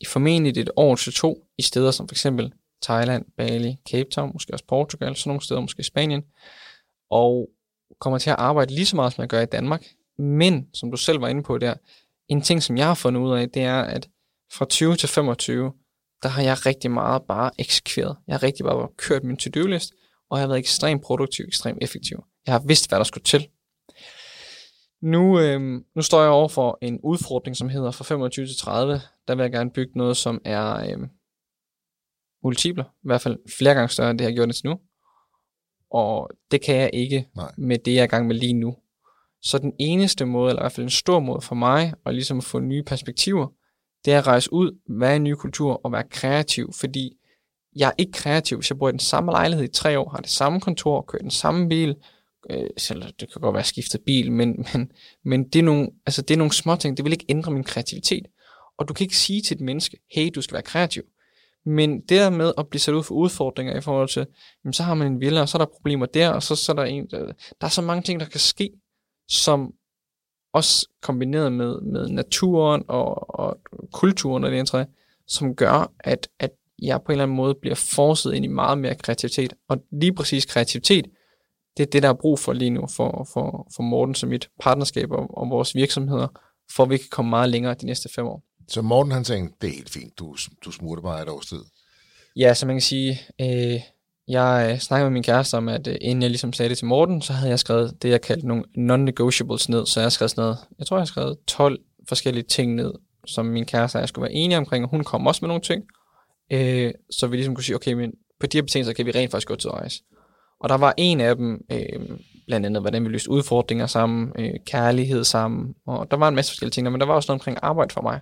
i formentlig et år til to, i steder som for eksempel Thailand, Bali, Cape Town, måske også Portugal, sådan nogle steder, måske Spanien, og kommer til at arbejde lige så meget, som jeg gør i Danmark. Men, som du selv var inde på der, en ting, som jeg har fundet ud af, det er, at fra 20 til 25, der har jeg rigtig meget bare eksekveret. Jeg har rigtig bare kørt min to-do-list, og jeg har været ekstremt produktiv, ekstremt effektiv. Jeg har vidst, hvad der skulle til. Nu, øh, nu står jeg over for en udfordring, som hedder fra 25 til 30. Der vil jeg gerne bygge noget, som er øh, multipler. I hvert fald flere gange større, end det jeg har gjort indtil nu. Og det kan jeg ikke Nej. med det, jeg er i gang med lige nu. Så den eneste måde, eller i hvert fald en stor måde for mig, at ligesom få nye perspektiver, det er at rejse ud, være i en ny kultur og være kreativ, fordi jeg er ikke kreativ, hvis jeg bor i den samme lejlighed i tre år, har det samme kontor, kører den samme bil, øh, selv det kan godt være skiftet bil, men, men, men det, er nogle, altså det er nogle små ting, det vil ikke ændre min kreativitet. Og du kan ikke sige til et menneske, hey, du skal være kreativ. Men det der med at blive sat ud for udfordringer i forhold til, jamen, så har man en villa, og så er der problemer der, og så, så er der en, der, der er så mange ting, der kan ske, som også kombineret med, med naturen og, og kulturen og det træ, som gør, at, at jeg på en eller anden måde bliver forset ind i meget mere kreativitet. Og lige præcis kreativitet, det er det, der er brug for lige nu for, for, for Morten som mit partnerskab og, og vores virksomheder, for at vi kan komme meget længere de næste fem år. Så Morten han tænkte, det er helt fint, du, du smutter bare et års tid. Ja, så man kan sige, øh, jeg øh, snakkede med min kæreste om, at øh, inden jeg ligesom sagde det til Morten, så havde jeg skrevet det, jeg kaldte nogle non-negotiables ned. Så jeg har skrevet sådan noget, jeg tror, jeg har skrevet 12 forskellige ting ned, som min kæreste og jeg skulle være enige omkring, og hun kom også med nogle ting. Øh, så vi ligesom kunne sige, okay, men på de her betingelser kan vi rent faktisk gå til rejse. Og der var en af dem, øh, blandt andet, hvordan vi løste udfordringer sammen, øh, kærlighed sammen, og der var en masse forskellige ting, men der var også noget omkring arbejde for mig.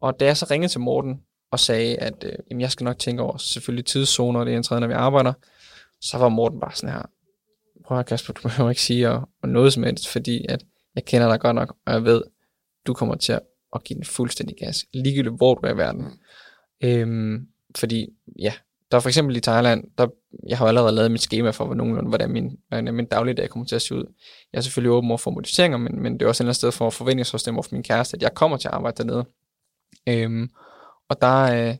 Og da jeg så ringede til Morten og sagde, at øh, jamen, jeg skal nok tænke over selvfølgelig tidszoner, det er en tredje, når vi arbejder, så var Morten bare sådan her, prøv at Kasper, du behøver ikke sige og, og noget som helst, fordi at jeg kender dig godt nok, og jeg ved, du kommer til at, at give den fuldstændig gas, ligegyldigt hvor du er i verden. Mm. Øhm, fordi, ja, der er for eksempel i Thailand, der, jeg har allerede lavet mit schema for, nogenlunde, hvordan min, hvordan min dagligdag kommer til at se ud. Jeg er selvfølgelig åben over for modificeringer, men, men det er også et eller andet sted for at forventningssystem for min kæreste, at jeg kommer til at arbejde dernede. Øhm, og der øh,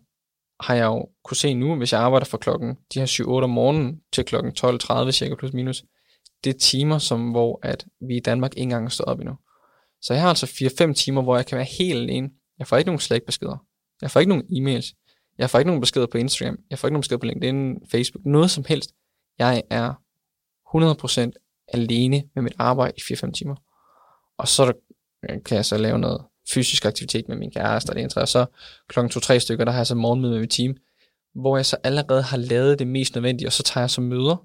har jeg jo kunne se nu, hvis jeg arbejder fra klokken de her 7-8 om morgenen til klokken 12.30 cirka plus minus, det er timer, som, hvor at vi i Danmark ikke engang står op endnu. Så jeg har altså 4-5 timer, hvor jeg kan være helt alene. Jeg får ikke nogen Slack-beskeder. Jeg får ikke nogen e-mails. Jeg får ikke nogen beskeder på Instagram. Jeg får ikke nogen beskeder på LinkedIn, Facebook, noget som helst. Jeg er 100% alene med mit arbejde i 4-5 timer. Og så øh, kan jeg så lave noget fysisk aktivitet med min kæreste, og det er så klokken 2-3 stykker, der har jeg så morgenmøde med mit team, hvor jeg så allerede har lavet det mest nødvendige, og så tager jeg så møder,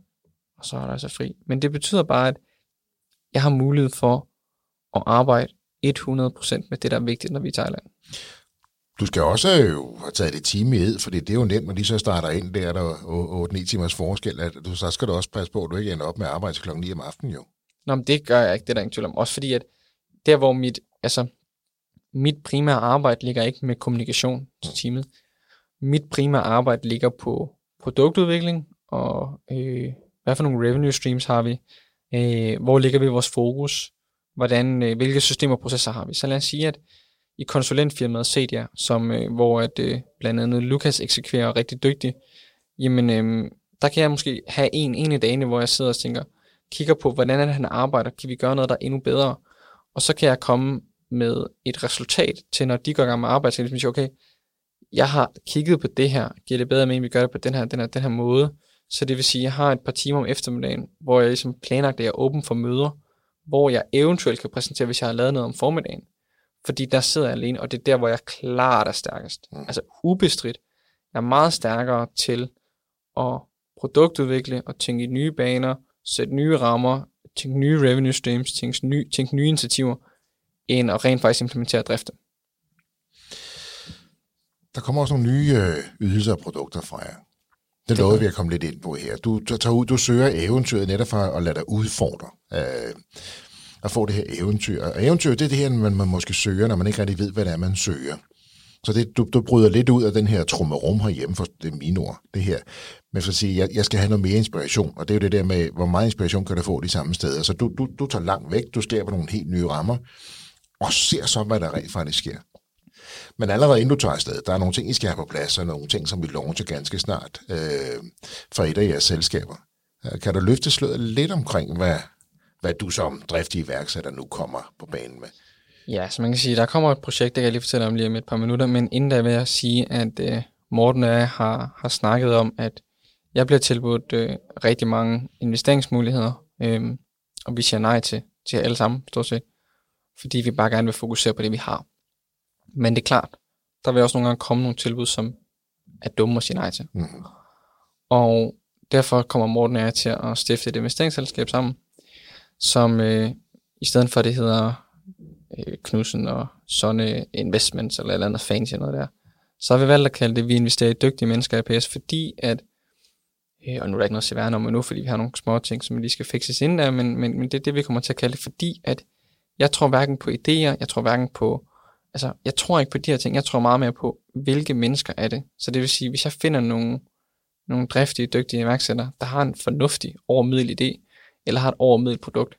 og så er der så fri. Men det betyder bare, at jeg har mulighed for at arbejde 100% med det, der er vigtigt, når vi er i Thailand. Du skal også jo have taget det time i ed, for det er jo nemt, når de så starter ind, der er der 8-9 timers forskel, at du, så skal du også passe på, at du ikke ender op med at arbejde til klokken 9 om aftenen jo. Nå, men det gør jeg ikke, det er der ingen tvivl om. Også fordi, at der hvor mit, altså, mit primære arbejde ligger ikke med kommunikation til teamet. Mit primære arbejde ligger på produktudvikling, og øh, hvad for nogle revenue streams har vi, øh, hvor ligger vi vores fokus, hvordan, øh, hvilke systemer og processer har vi. Så lad os sige, at i konsulentfirmaet Cedia, som, øh, hvor at, øh, blandt andet Lukas eksekverer rigtig dygtigt, jamen øh, der kan jeg måske have en, en af dagene, hvor jeg sidder og tænker, kigger på, hvordan er det, han arbejder, kan vi gøre noget, der er endnu bedre, og så kan jeg komme med et resultat til, når de går i gang med arbejde, så jeg ligesom okay, jeg har kigget på det her, giver det bedre mening, vi gør det på den her, den her, den her måde, så det vil sige, at jeg har et par timer om eftermiddagen, hvor jeg ligesom planlagt, at jeg er åben for møder, hvor jeg eventuelt kan præsentere, hvis jeg har lavet noget om formiddagen. Fordi der sidder jeg alene, og det er der, hvor jeg klart er stærkest. Mm. Altså ubestridt. Jeg er meget stærkere til at produktudvikle og tænke i nye baner, sætte nye rammer, tænke nye revenue streams, tænke nye, tænke nye initiativer, end at rent faktisk implementere driften. Der kommer også nogle nye øh, ydelser og produkter fra jer. Det lovede vi at komme lidt ind på her. Du, tager ud, du søger eventyret netop for at lade dig udfordre. Øh, at få det her eventyr. Og eventyr, det er det her, man, man måske søger, når man ikke rigtig ved, hvad det er, man søger. Så det, du, du bryder lidt ud af den her trummerum herhjemme, for det er mine ord, det her. Men for at sige, jeg, jeg skal have noget mere inspiration, og det er jo det der med, hvor meget inspiration kan du få de samme steder. Så du, du, du tager langt væk, du skaber nogle helt nye rammer, og ser så, hvad der rent faktisk sker. Men allerede inden du tager afsted, der er nogle ting, I skal have på plads, og nogle ting, som vi launcher ganske snart øh, for et af jeres selskaber. Øh, kan du løfte sløret lidt omkring, hvad, hvad du som driftig iværksætter nu kommer på banen med? Ja, så man kan sige, der kommer et projekt, det kan jeg lige fortælle om lige om et par minutter, men inden da vil jeg sige, at øh, Morten og jeg har, har snakket om, at jeg bliver tilbudt øh, rigtig mange investeringsmuligheder, øh, og vi siger nej til, til alle sammen, stort set, fordi vi bare gerne vil fokusere på det, vi har. Men det er klart, der vil også nogle gange komme nogle tilbud, som er dumme at sige nej til. Mm. Og derfor kommer Morten og jeg til at stifte et investeringsselskab sammen, som øh, i stedet for det hedder øh, Knudsen og Sonne Investments eller et eller andet fancy noget der, så har vi valgt at kalde det, vi investerer i dygtige mennesker i APS, fordi at, øh, og nu er der ikke noget at om nu, fordi vi har nogle små ting, som lige skal fikses ind der, men, men, men det er det, vi kommer til at kalde det, fordi at jeg tror hverken på idéer, jeg tror hverken på altså, jeg tror ikke på de her ting, jeg tror meget mere på, hvilke mennesker er det. Så det vil sige, hvis jeg finder nogle, nogle driftige, dygtige iværksættere, der har en fornuftig, overmiddel idé, eller har et overmiddel produkt,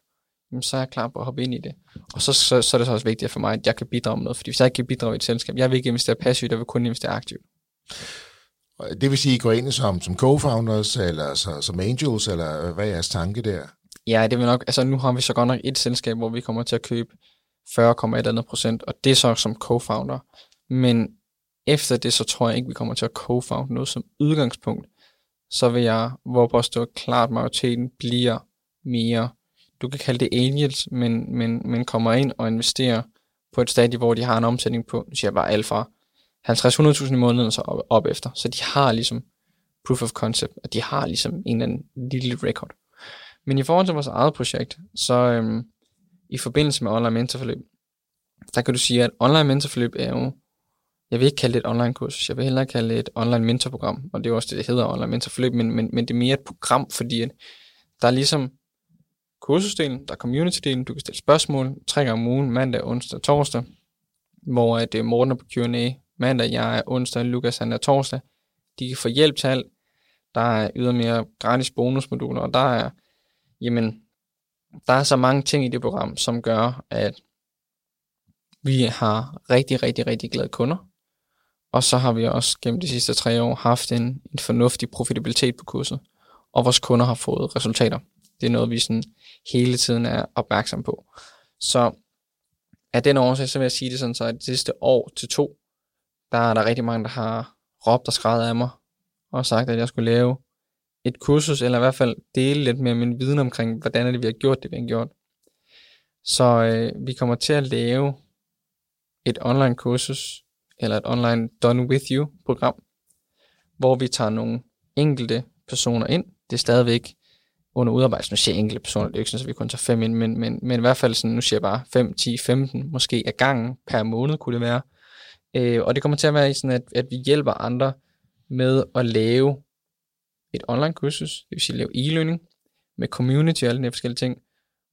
jamen, så er jeg klar på at hoppe ind i det. Og så, så, så er det så også vigtigt for mig, at jeg kan bidrage med noget, fordi hvis jeg ikke kan bidrage i et selskab, jeg vil ikke investere passivt, jeg vil kun investere aktivt. Det vil sige, at I går ind som, som co-founders, eller så, som angels, eller hvad er jeres tanke der? Ja, det vil nok, altså nu har vi så godt nok et selskab, hvor vi kommer til at købe 40,1 procent, og det er så som co-founder. Men efter det, så tror jeg ikke, vi kommer til at co-found noget som udgangspunkt. Så vil jeg, hvor påstå klart majoriteten bliver mere, du kan kalde det angels, men, men, men kommer ind og investerer på et stadie, hvor de har en omsætning på, nu siger jeg bare alfa, 50-100.000 i måneden og så op, op efter. Så de har ligesom proof of concept, og de har ligesom en eller anden lille record. Men i forhold til vores eget projekt, så, øhm, i forbindelse med online mentorforløb, der kan du sige, at online mentorforløb er jo, jeg vil ikke kalde det et online kurs, jeg vil hellere kalde det et online mentorprogram, og det er også det, det hedder online mentorforløb, men, men, men det er mere et program, fordi at der er ligesom kursusdelen, der er community-delen, du kan stille spørgsmål tre gange om ugen, mandag, onsdag og torsdag, hvor øh, det er Morten er på Q&A, mandag, jeg er onsdag, Lukas han er torsdag. De kan få hjælp til alt. Der er ydermere gratis bonusmoduler, og der er, jamen, der er så mange ting i det program, som gør, at vi har rigtig, rigtig, rigtig glade kunder. Og så har vi også gennem de sidste tre år haft en, en fornuftig profitabilitet på kurset. Og vores kunder har fået resultater. Det er noget, vi sådan hele tiden er opmærksom på. Så af den årsag, så vil jeg sige det sådan, så at det sidste år til to, der er der rigtig mange, der har råbt og skrevet af mig, og sagt, at jeg skulle lave et kursus, eller i hvert fald dele lidt mere min viden omkring, hvordan er det, vi har gjort det, vi har gjort. Så øh, vi kommer til at lave et online kursus, eller et online Done With You program, hvor vi tager nogle enkelte personer ind. Det er stadigvæk under udarbejdelse. Nu siger jeg enkelte personer, det er ikke sådan, at vi kun tager fem ind, men, men, men i hvert fald sådan, nu siger jeg bare 5, 10, 15, måske af gangen per måned kunne det være. Øh, og det kommer til at være sådan, at, at vi hjælper andre med at lave et online kursus, det vil sige lave e-learning, med community og alle de forskellige ting,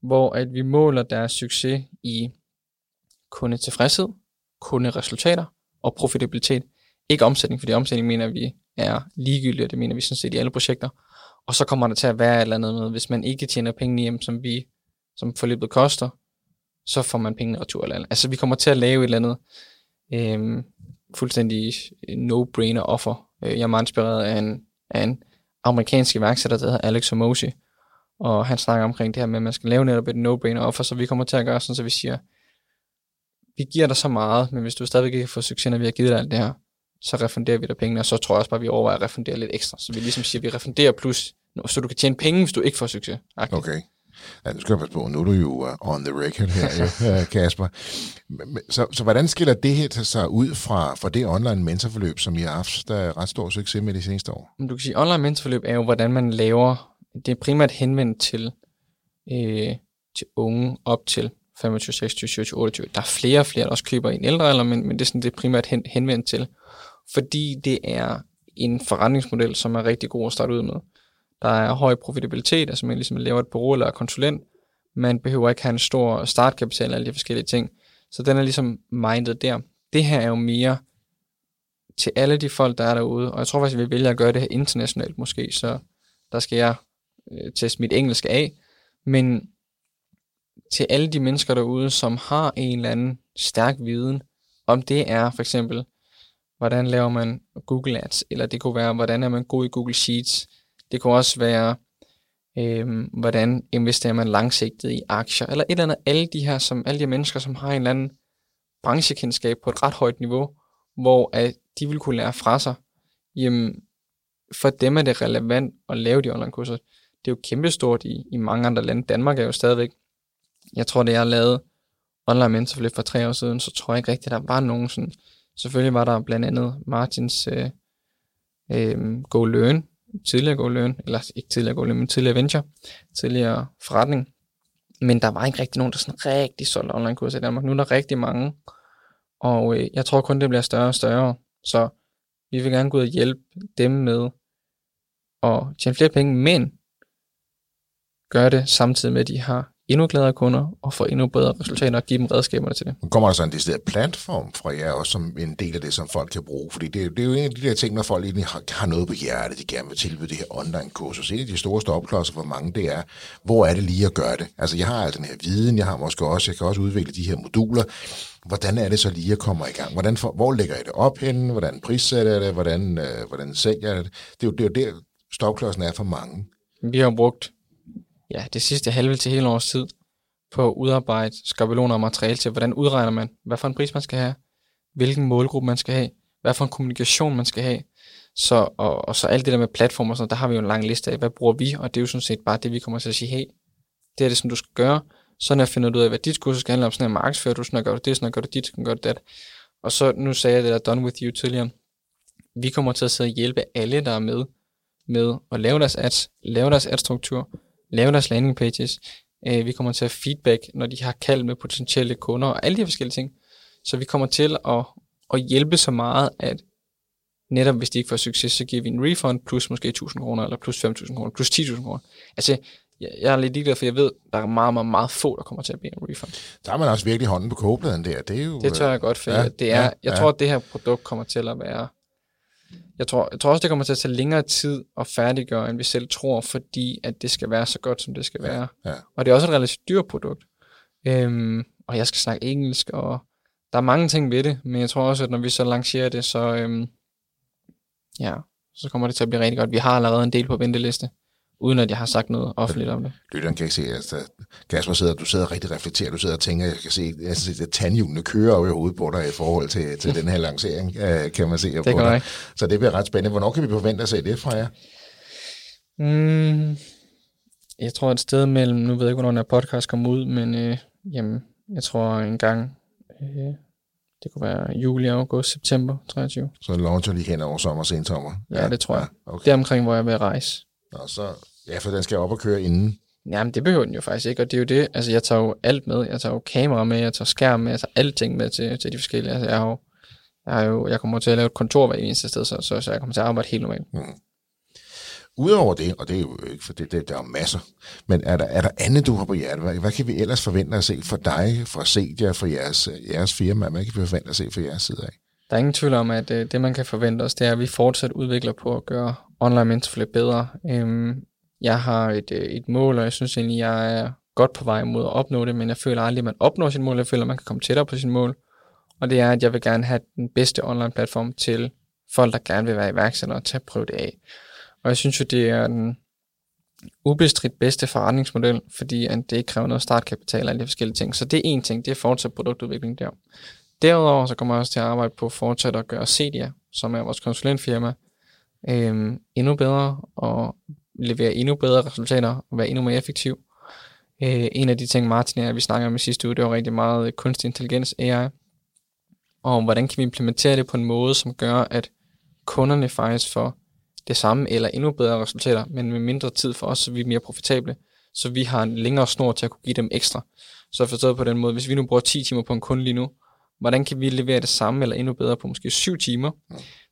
hvor at vi måler deres succes i kundetilfredshed, kunderesultater og profitabilitet. Ikke omsætning, fordi omsætning mener vi er ligegyldigt, og det mener vi sådan set i alle projekter. Og så kommer der til at være et eller andet med, hvis man ikke tjener penge hjem, som vi, som forløbet koster, så får man pengene retur eller andet. Altså vi kommer til at lave et eller andet øhm, øh, fuldstændig no-brainer offer. Øh, jeg er meget inspireret af en, af en amerikansk iværksætter, der hedder Alex Omosi, og han snakker omkring det her med, at man skal lave netop et no-brainer offer, så vi kommer til at gøre sådan, så vi siger, vi giver dig så meget, men hvis du stadigvæk ikke får succes, når vi har givet dig alt det her, så refunderer vi dig pengene, og så tror jeg også bare, at vi overvejer at refundere lidt ekstra. Så vi ligesom siger, at vi refunderer plus, så du kan tjene penge, hvis du ikke får succes. Okay. Ja, nu skal jeg passe på. Nu er du jo uh, on the record her, jo, Kasper. Så, så hvordan skiller det her sig ud fra, fra det online mentorforløb, som I har haft der er ret stor succes med de seneste år? Du kan sige, online mentorforløb er jo, hvordan man laver, det er primært henvendt til, øh, til unge op til 25, 26, 27, 28. Der er flere og flere, der også køber i en ældre alder, men, men det er sådan, det er primært hen, henvendt til. Fordi det er en forretningsmodel, som er rigtig god at starte ud med. Der er høj profitabilitet, altså man ligesom laver et bureau eller konsulent. Man behøver ikke have en stor startkapital og alle de forskellige ting. Så den er ligesom mindet der. Det her er jo mere til alle de folk, der er derude, og jeg tror faktisk, at vi vælger at gøre det her internationalt måske, så der skal jeg øh, teste mit engelsk af, men til alle de mennesker derude, som har en eller anden stærk viden, om det er for eksempel, hvordan laver man Google Ads, eller det kunne være, hvordan er man god i Google Sheets, det kunne også være, øh, hvordan investerer man langsigtet i aktier, eller et eller andet, alle de her, som, alle de her mennesker, som har en eller anden branchekendskab på et ret højt niveau, hvor at de vil kunne lære fra sig, jamen, for dem er det relevant at lave de online kurser. Det er jo kæmpestort i, i mange andre lande. Danmark er jo stadigvæk, jeg tror det jeg lavede online mentorforløb for tre år siden, så tror jeg ikke rigtigt, at der var nogen sådan, selvfølgelig var der blandt andet Martins øh, øh, Go Learn, tidligere Go Learn, eller ikke tidligere Go Learn, men tidligere Venture, tidligere forretning. Men der var ikke rigtig nogen, der sådan rigtig solgte online kurser i Danmark. Nu er der rigtig mange, og øh, jeg tror kun, det bliver større og større. Så vi vil gerne gå ud og hjælpe dem med at tjene flere penge, men gøre det samtidig med, at de har endnu gladere kunder og få endnu bedre resultater og give dem redskaberne til det. Kommer der så en decideret platform fra jer også som en del af det, som folk kan bruge? Fordi det, det er jo en af de der ting, når folk egentlig har, har noget på hjertet, de gerne vil tilbyde det her online-kursus. En af de store stopklodser for mange, det er, hvor er det lige at gøre det? Altså, jeg har al den her viden, jeg har måske også, jeg kan også udvikle de her moduler. Hvordan er det så lige at komme i gang? Hvordan for, hvor lægger jeg det op henne? Hvordan prissætter jeg det? Hvordan, øh, hvordan sælger jeg det? Det er jo, det er jo der, stopklodsen er for mange. Vi har brugt ja, det sidste halve til hele års tid på at udarbejde skabeloner og materiale til, hvordan udregner man, hvad for en pris man skal have, hvilken målgruppe man skal have, hvad for en kommunikation man skal have, så, og, og så alt det der med platformer, sådan, der har vi jo en lang liste af, hvad bruger vi, og det er jo sådan set bare det, vi kommer til at sige, hey, det er det, som du skal gøre, så når jeg finder ud af, hvad dit kursus skal handle om, sådan en markedsfører du, sådan gør du det, sådan gør du dit, sådan gør du det. Og så nu sagde jeg det der done with you tidligere, vi kommer til at sidde og hjælpe alle, der er med, med at lave deres ads, lave deres ads-struktur, lave deres landing pages. Øh, vi kommer til at feedback, når de har kald med potentielle kunder og alle de forskellige ting. Så vi kommer til at, at hjælpe så meget, at netop hvis de ikke får succes, så giver vi en refund plus måske 1000 kroner, eller plus 5000 kroner, plus 10.000 kroner. Altså, jeg er lidt ligeglad, for jeg ved, der er meget, meget, meget få, der kommer til at bede en refund. Der er man også virkelig hånden på kogepladen der. Det, er jo, det tør jeg godt, for ja, det er, ja, jeg ja. tror, at det her produkt kommer til at være jeg tror, jeg tror også, det kommer til at tage længere tid at færdiggøre, end vi selv tror, fordi at det skal være så godt, som det skal være. Ja. Og det er også et relativt dyrt produkt. Øhm, og jeg skal snakke engelsk, og der er mange ting ved det, men jeg tror også, at når vi så lancerer det, så, øhm, ja, så kommer det til at blive rigtig godt. Vi har allerede en del på venteliste uden at jeg har sagt noget offentligt om det. Lytteren kan ikke se, at altså, Kasper sidder, du sidder rigtig reflekteret, du sidder og tænker, jeg kan se, jeg synes, at tandhjulene kører over i hovedet på dig i forhold til, til den her lancering, øh, kan man se. Det kan dig. Så det bliver ret spændende. Hvornår kan vi forvente at se det fra jer? Mm, jeg tror et sted mellem, nu ved jeg ikke, hvornår den podcast kommer ud, men øh, jamen, jeg tror en gang, øh, det kunne være juli, august, september 23. Så launcher lige hen over sommer, sensommer? Ja, ja, det tror jeg. Ja, okay. Det er omkring, hvor jeg vil rejse. Nå, så Ja, for den skal op og køre inden. Jamen, det behøver den jo faktisk ikke, og det er jo det, altså jeg tager jo alt med, jeg tager jo kamera med, jeg tager skærm med, jeg tager alting med til, til de forskellige, altså jeg har jo, jeg, har jo, jeg kommer til at lave et kontor hver eneste sted, så, så, så jeg kommer til at arbejde helt normalt. Mm. Udover det, og det er jo ikke, for det, det, der er masser, men er der, er der andet, du har på hjertet? Hvad, hvad kan vi ellers forvente at se for dig, for Sedia, for jeres, jeres firma? Hvad kan vi forvente at se fra jeres side af? Der er ingen tvivl om, at øh, det, man kan forvente os, det er, at vi fortsat udvikler på at gøre online mentorflip bedre. Øhm, jeg har et, øh, et mål, og jeg synes egentlig, jeg er godt på vej mod at opnå det, men jeg føler aldrig, at man opnår sit mål. Jeg føler, at man kan komme tættere på sit mål. Og det er, at jeg vil gerne have den bedste online platform til folk, der gerne vil være iværksættere til at prøve det af. Og jeg synes jo, det er den ubestridt bedste forretningsmodel, fordi at det ikke kræver noget startkapital og alle de forskellige ting. Så det er en ting, det er fortsat produktudvikling der. Derudover så kommer jeg også til at arbejde på fortsat at gøre Cedia, som er vores konsulentfirma, øhm, endnu bedre og levere endnu bedre resultater og være endnu mere effektiv. Øh, en af de ting, Martin og vi snakker om i sidste uge, det var rigtig meget øh, kunstig intelligens, AI, og hvordan kan vi implementere det på en måde, som gør, at kunderne faktisk får det samme eller endnu bedre resultater, men med mindre tid for os, så vi er mere profitable, så vi har en længere snor til at kunne give dem ekstra. Så forstået på den måde, hvis vi nu bruger 10 timer på en kunde lige nu, hvordan kan vi levere det samme eller endnu bedre på måske 7 timer,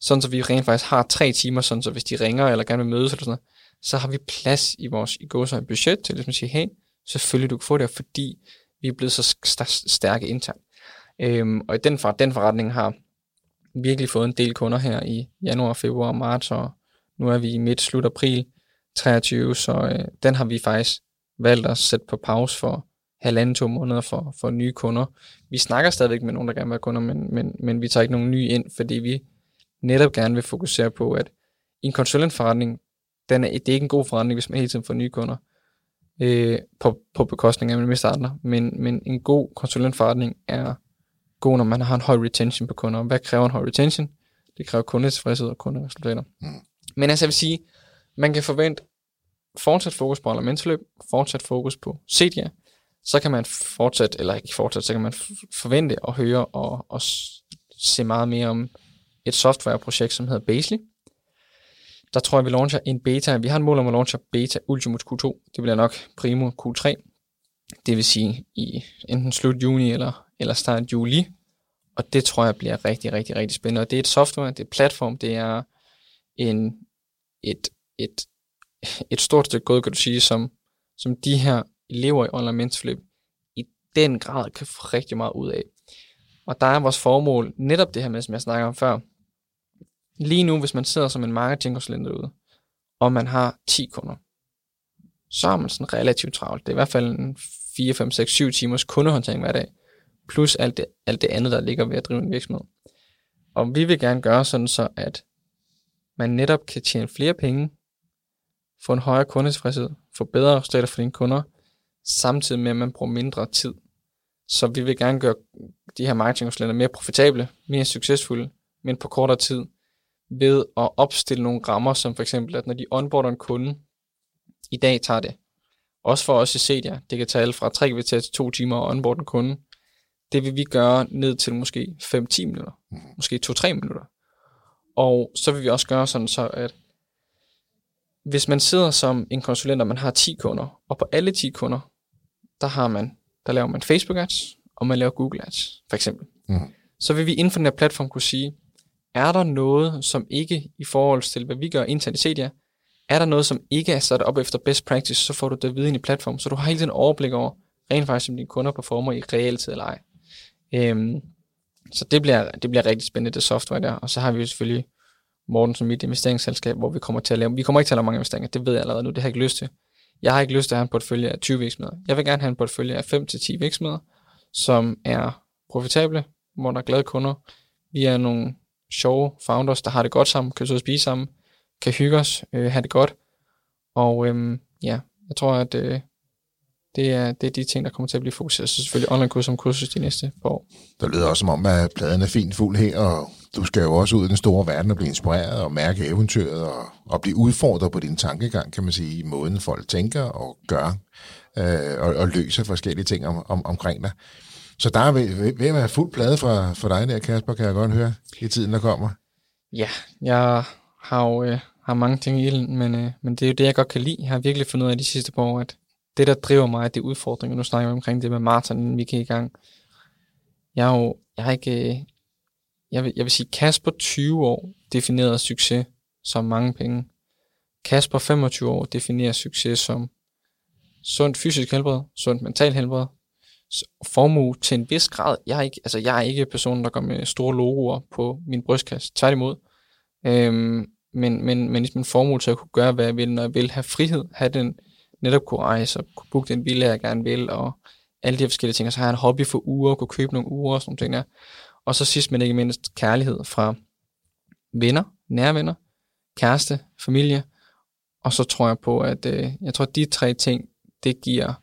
sådan så vi rent faktisk har 3 timer, sådan så hvis de ringer eller gerne vil mødes eller sådan noget, så har vi plads i vores i en budget til ligesom at sige, hey, selvfølgelig du kan få det, fordi vi er blevet så stærke internt. Øhm, og i den, for, den forretning har virkelig fået en del kunder her i januar, februar, marts, og nu er vi i midt, slut april 23, så øh, den har vi faktisk valgt at sætte på pause for halvanden, to måneder for, for nye kunder. Vi snakker stadigvæk med nogen, der gerne vil være kunder, men, men, men vi tager ikke nogen nye ind, fordi vi netop gerne vil fokusere på, at en konsulentforretning, den er, det er ikke en god forretning, hvis man hele tiden får nye kunder øh, på, på bekostning af, at man mister andre. Men, men en god konsulentforretning er god, når man har en høj retention på kunder. Hvad kræver en høj retention? Det kræver kundetilfredshed og kunderesultater. Mm. Men altså jeg vil sige, man kan forvente fortsat fokus på elementløb, fortsat fokus på CDA, så kan man fortsat, eller ikke fortsat, så kan man forvente at høre og, og se meget mere om et softwareprojekt, som hedder Basely. Der tror jeg, vi launcher en beta. Vi har en mål om at launche beta Ultimus Q2. Det bliver nok primo Q3. Det vil sige i enten slut juni eller, eller start juli. Og det tror jeg bliver rigtig, rigtig, rigtig spændende. Og det er et software, det er et platform, det er en, et, et, et stort stykke god, kan du sige, som, som de her elever i online mentorløb i den grad kan få rigtig meget ud af. Og der er vores formål netop det her med, som jeg snakker om før. Lige nu, hvis man sidder som en marketingkonsulent derude, og man har 10 kunder, så er man sådan relativt travlt. Det er i hvert fald en 4, 5, 6, 7 timers kundehåndtering hver dag, plus alt det, alt det andet, der ligger ved at drive en virksomhed. Og vi vil gerne gøre sådan så, at man netop kan tjene flere penge, få en højere kundetilfredshed, få bedre resultater for dine kunder, samtidig med, at man bruger mindre tid. Så vi vil gerne gøre de her marketingkonsulenter mere profitable, mere succesfulde, men på kortere tid, ved at opstille nogle rammer, som for eksempel, at når de onboarder en kunde, i dag tager det, også for os i Cedia, det kan tage fra 3 kvarter til 2 timer at onboarde en kunde, det vil vi gøre ned til måske 5-10 minutter, mhm. måske 2-3 minutter. Og så vil vi også gøre sådan så, at hvis man sidder som en konsulent, og man har 10 kunder, og på alle 10 kunder, der har man, der laver man Facebook ads, og man laver Google ads, for eksempel. Mm. Så vil vi inden for den her platform kunne sige, er der noget, som ikke i forhold til, hvad vi gør internt i Cedia, er der noget, som ikke er sat op efter best practice, så får du det videre ind i platform, så du har hele tiden overblik over, rent faktisk, om dine kunder performer i realtid eller ej. Øhm, så det bliver, det bliver rigtig spændende, det software der. Og så har vi jo selvfølgelig Morten som mit investeringsselskab, hvor vi kommer til at lave, vi kommer ikke til at lave mange investeringer, det ved jeg allerede nu, det har jeg ikke lyst til. Jeg har ikke lyst til at have en portefølje af 20 virksomheder. Jeg vil gerne have en portefølje af 5-10 virksomheder, som er profitable, hvor der er glade kunder. Vi er nogle sjove founders, der har det godt sammen, kan så spise sammen, kan hygge os, øh, have det godt. Og øhm, ja, jeg tror, at øh, det er, det er de ting, der kommer til at blive fokuseret. Så selvfølgelig online kursus som kursus de næste par år. Det lyder også som om, at pladen er fint fuld her, og du skal jo også ud i den store verden og blive inspireret og mærke eventyret og, og blive udfordret på din tankegang, kan man sige, i måden folk tænker og gør øh, og, og løser forskellige ting om, om, omkring dig. Så der er ved, ved at være fuld plade fra, fra dig der, Kasper, kan jeg godt høre, i tiden, der kommer. Ja, jeg har jo øh, har mange ting i ilden, men, øh, men det er jo det, jeg godt kan lide. Jeg har virkelig fundet ud af de sidste par år, at det, der driver mig, det er udfordringer. Nu snakker vi omkring det med Martin, inden vi kan i gang. Jeg er jo, jeg har ikke, øh, jeg vil, jeg vil sige, Kasper 20 år definerer succes som mange penge. Kasper 25 år definerer succes som sundt fysisk helbred, sundt mental helbred, formue til en vis grad. Jeg er ikke, altså jeg er ikke personen, der går med store logoer på min brystkasse. Tværtimod. Øhm, men, men, men ligesom en formue til at kunne gøre, hvad jeg vil, når jeg vil have frihed, have den netop kunne rejse og kunne booke den villa, jeg gerne vil, og alle de her forskellige ting. Og så har jeg en hobby for uger, kunne købe nogle uger og sådan nogle ting der. Og så sidst men ikke mindst kærlighed fra venner, nære venner, kæreste, familie. Og så tror jeg på, at øh, jeg tror, at de tre ting, det giver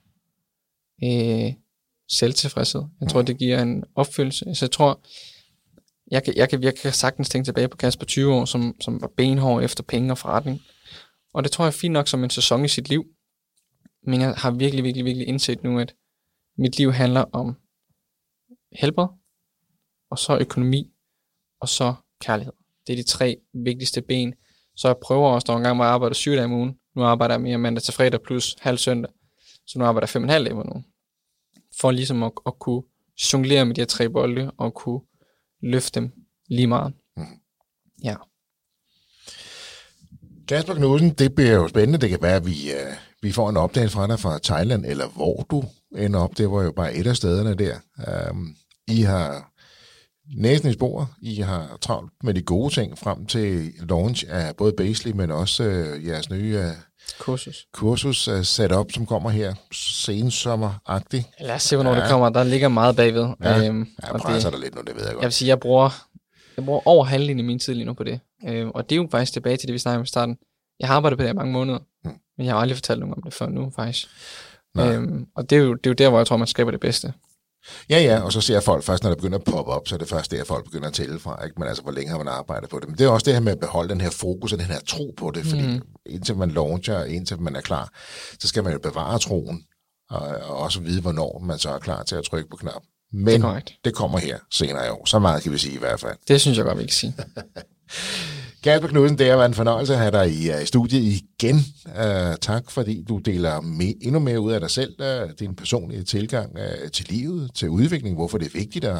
øh, selvtilfredshed. Jeg tror, det giver en opfyldelse. Så jeg tror, jeg kan, jeg kan, jeg kan sagtens tænke tilbage på Kasper 20 år, som, som var benhård efter penge og forretning. Og det tror jeg er fint nok som en sæson i sit liv. Men jeg har virkelig, virkelig, virkelig indset nu, at mit liv handler om helbred, og så økonomi, og så kærlighed. Det er de tre vigtigste ben. Så jeg prøver også, der var en gang, hvor jeg arbejder syv dage om ugen. Nu arbejder jeg mere mandag til fredag plus halv søndag. Så nu arbejder jeg fem og en halv dage om ugen. For ligesom at, at kunne jonglere med de her tre bolde, og kunne løfte dem lige meget. Mm. Ja. Kasper Knudsen, det bliver jo spændende. Det kan være, at vi, uh, vi får en opdagelse fra dig fra Thailand, eller hvor du ender op. Det var jo bare et af stederne der. Um, I har næsen i spor. I har travlt med de gode ting frem til launch af både Basely, men også uh, jeres nye uh, kursus, kursus uh, setup, som kommer her sensommer-agtigt. Lad os se, hvornår ja. det kommer. Der ligger meget bagved. Ja, øhm, jeg presser dig lidt nu, det ved jeg godt. Jeg vil sige, jeg bruger, jeg bruger over halvdelen af min tid lige nu på det. Øhm, og det er jo faktisk tilbage til det, vi snakkede om i starten. Jeg har arbejdet på det i mange måneder, hmm. men jeg har aldrig fortalt nogen om det før nu, faktisk. Øhm, og det er, jo, det er jo der, hvor jeg tror, man skaber det bedste. Ja, ja, og så ser folk først, når det begynder at poppe op, så er det først der, folk begynder at tælle fra, ikke? men altså, hvor længe har man arbejdet på det. Men det er også det her med at beholde den her fokus og den her tro på det, fordi mm. indtil man launcher, indtil man er klar, så skal man jo bevare troen, og, og også vide, hvornår man så er klar til at trykke på knap. Men det, det kommer her senere i år. Så meget kan vi sige i hvert fald. Det synes jeg godt, vi kan sige. Kasper Knudsen, det har været en fornøjelse at have dig i, uh, studiet igen. Uh, tak, fordi du deler med, endnu mere ud af dig selv, uh, din personlige tilgang uh, til livet, til udvikling, hvorfor det er vigtigt at,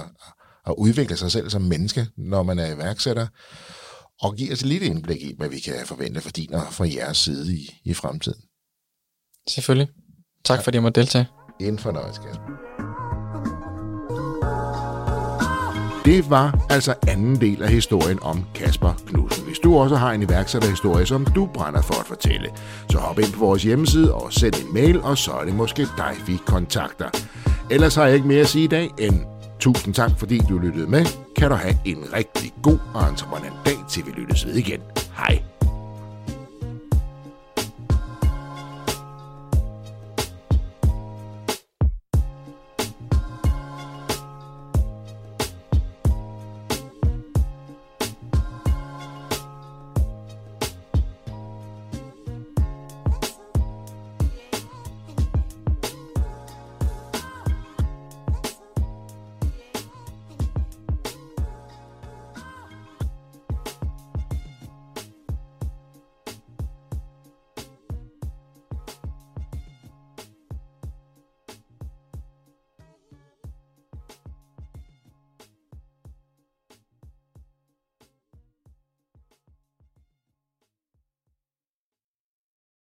at udvikle sig selv som menneske, når man er iværksætter, og giver os lidt indblik i, hvad vi kan forvente for din og fra jeres side i, i fremtiden. Selvfølgelig. Tak, tak. fordi jeg måtte deltage. En fornøjelse, Kasper. Det var altså anden del af historien om Kasper Knudsen. Hvis du også har en iværksætterhistorie, som du brænder for at fortælle, så hop ind på vores hjemmeside og send en mail, og så er det måske dig, vi kontakter. Ellers har jeg ikke mere at sige i dag end tusind tak, fordi du lyttede med. Kan du have en rigtig god og entreprenant dag, til vi lyttes ved igen. Hej.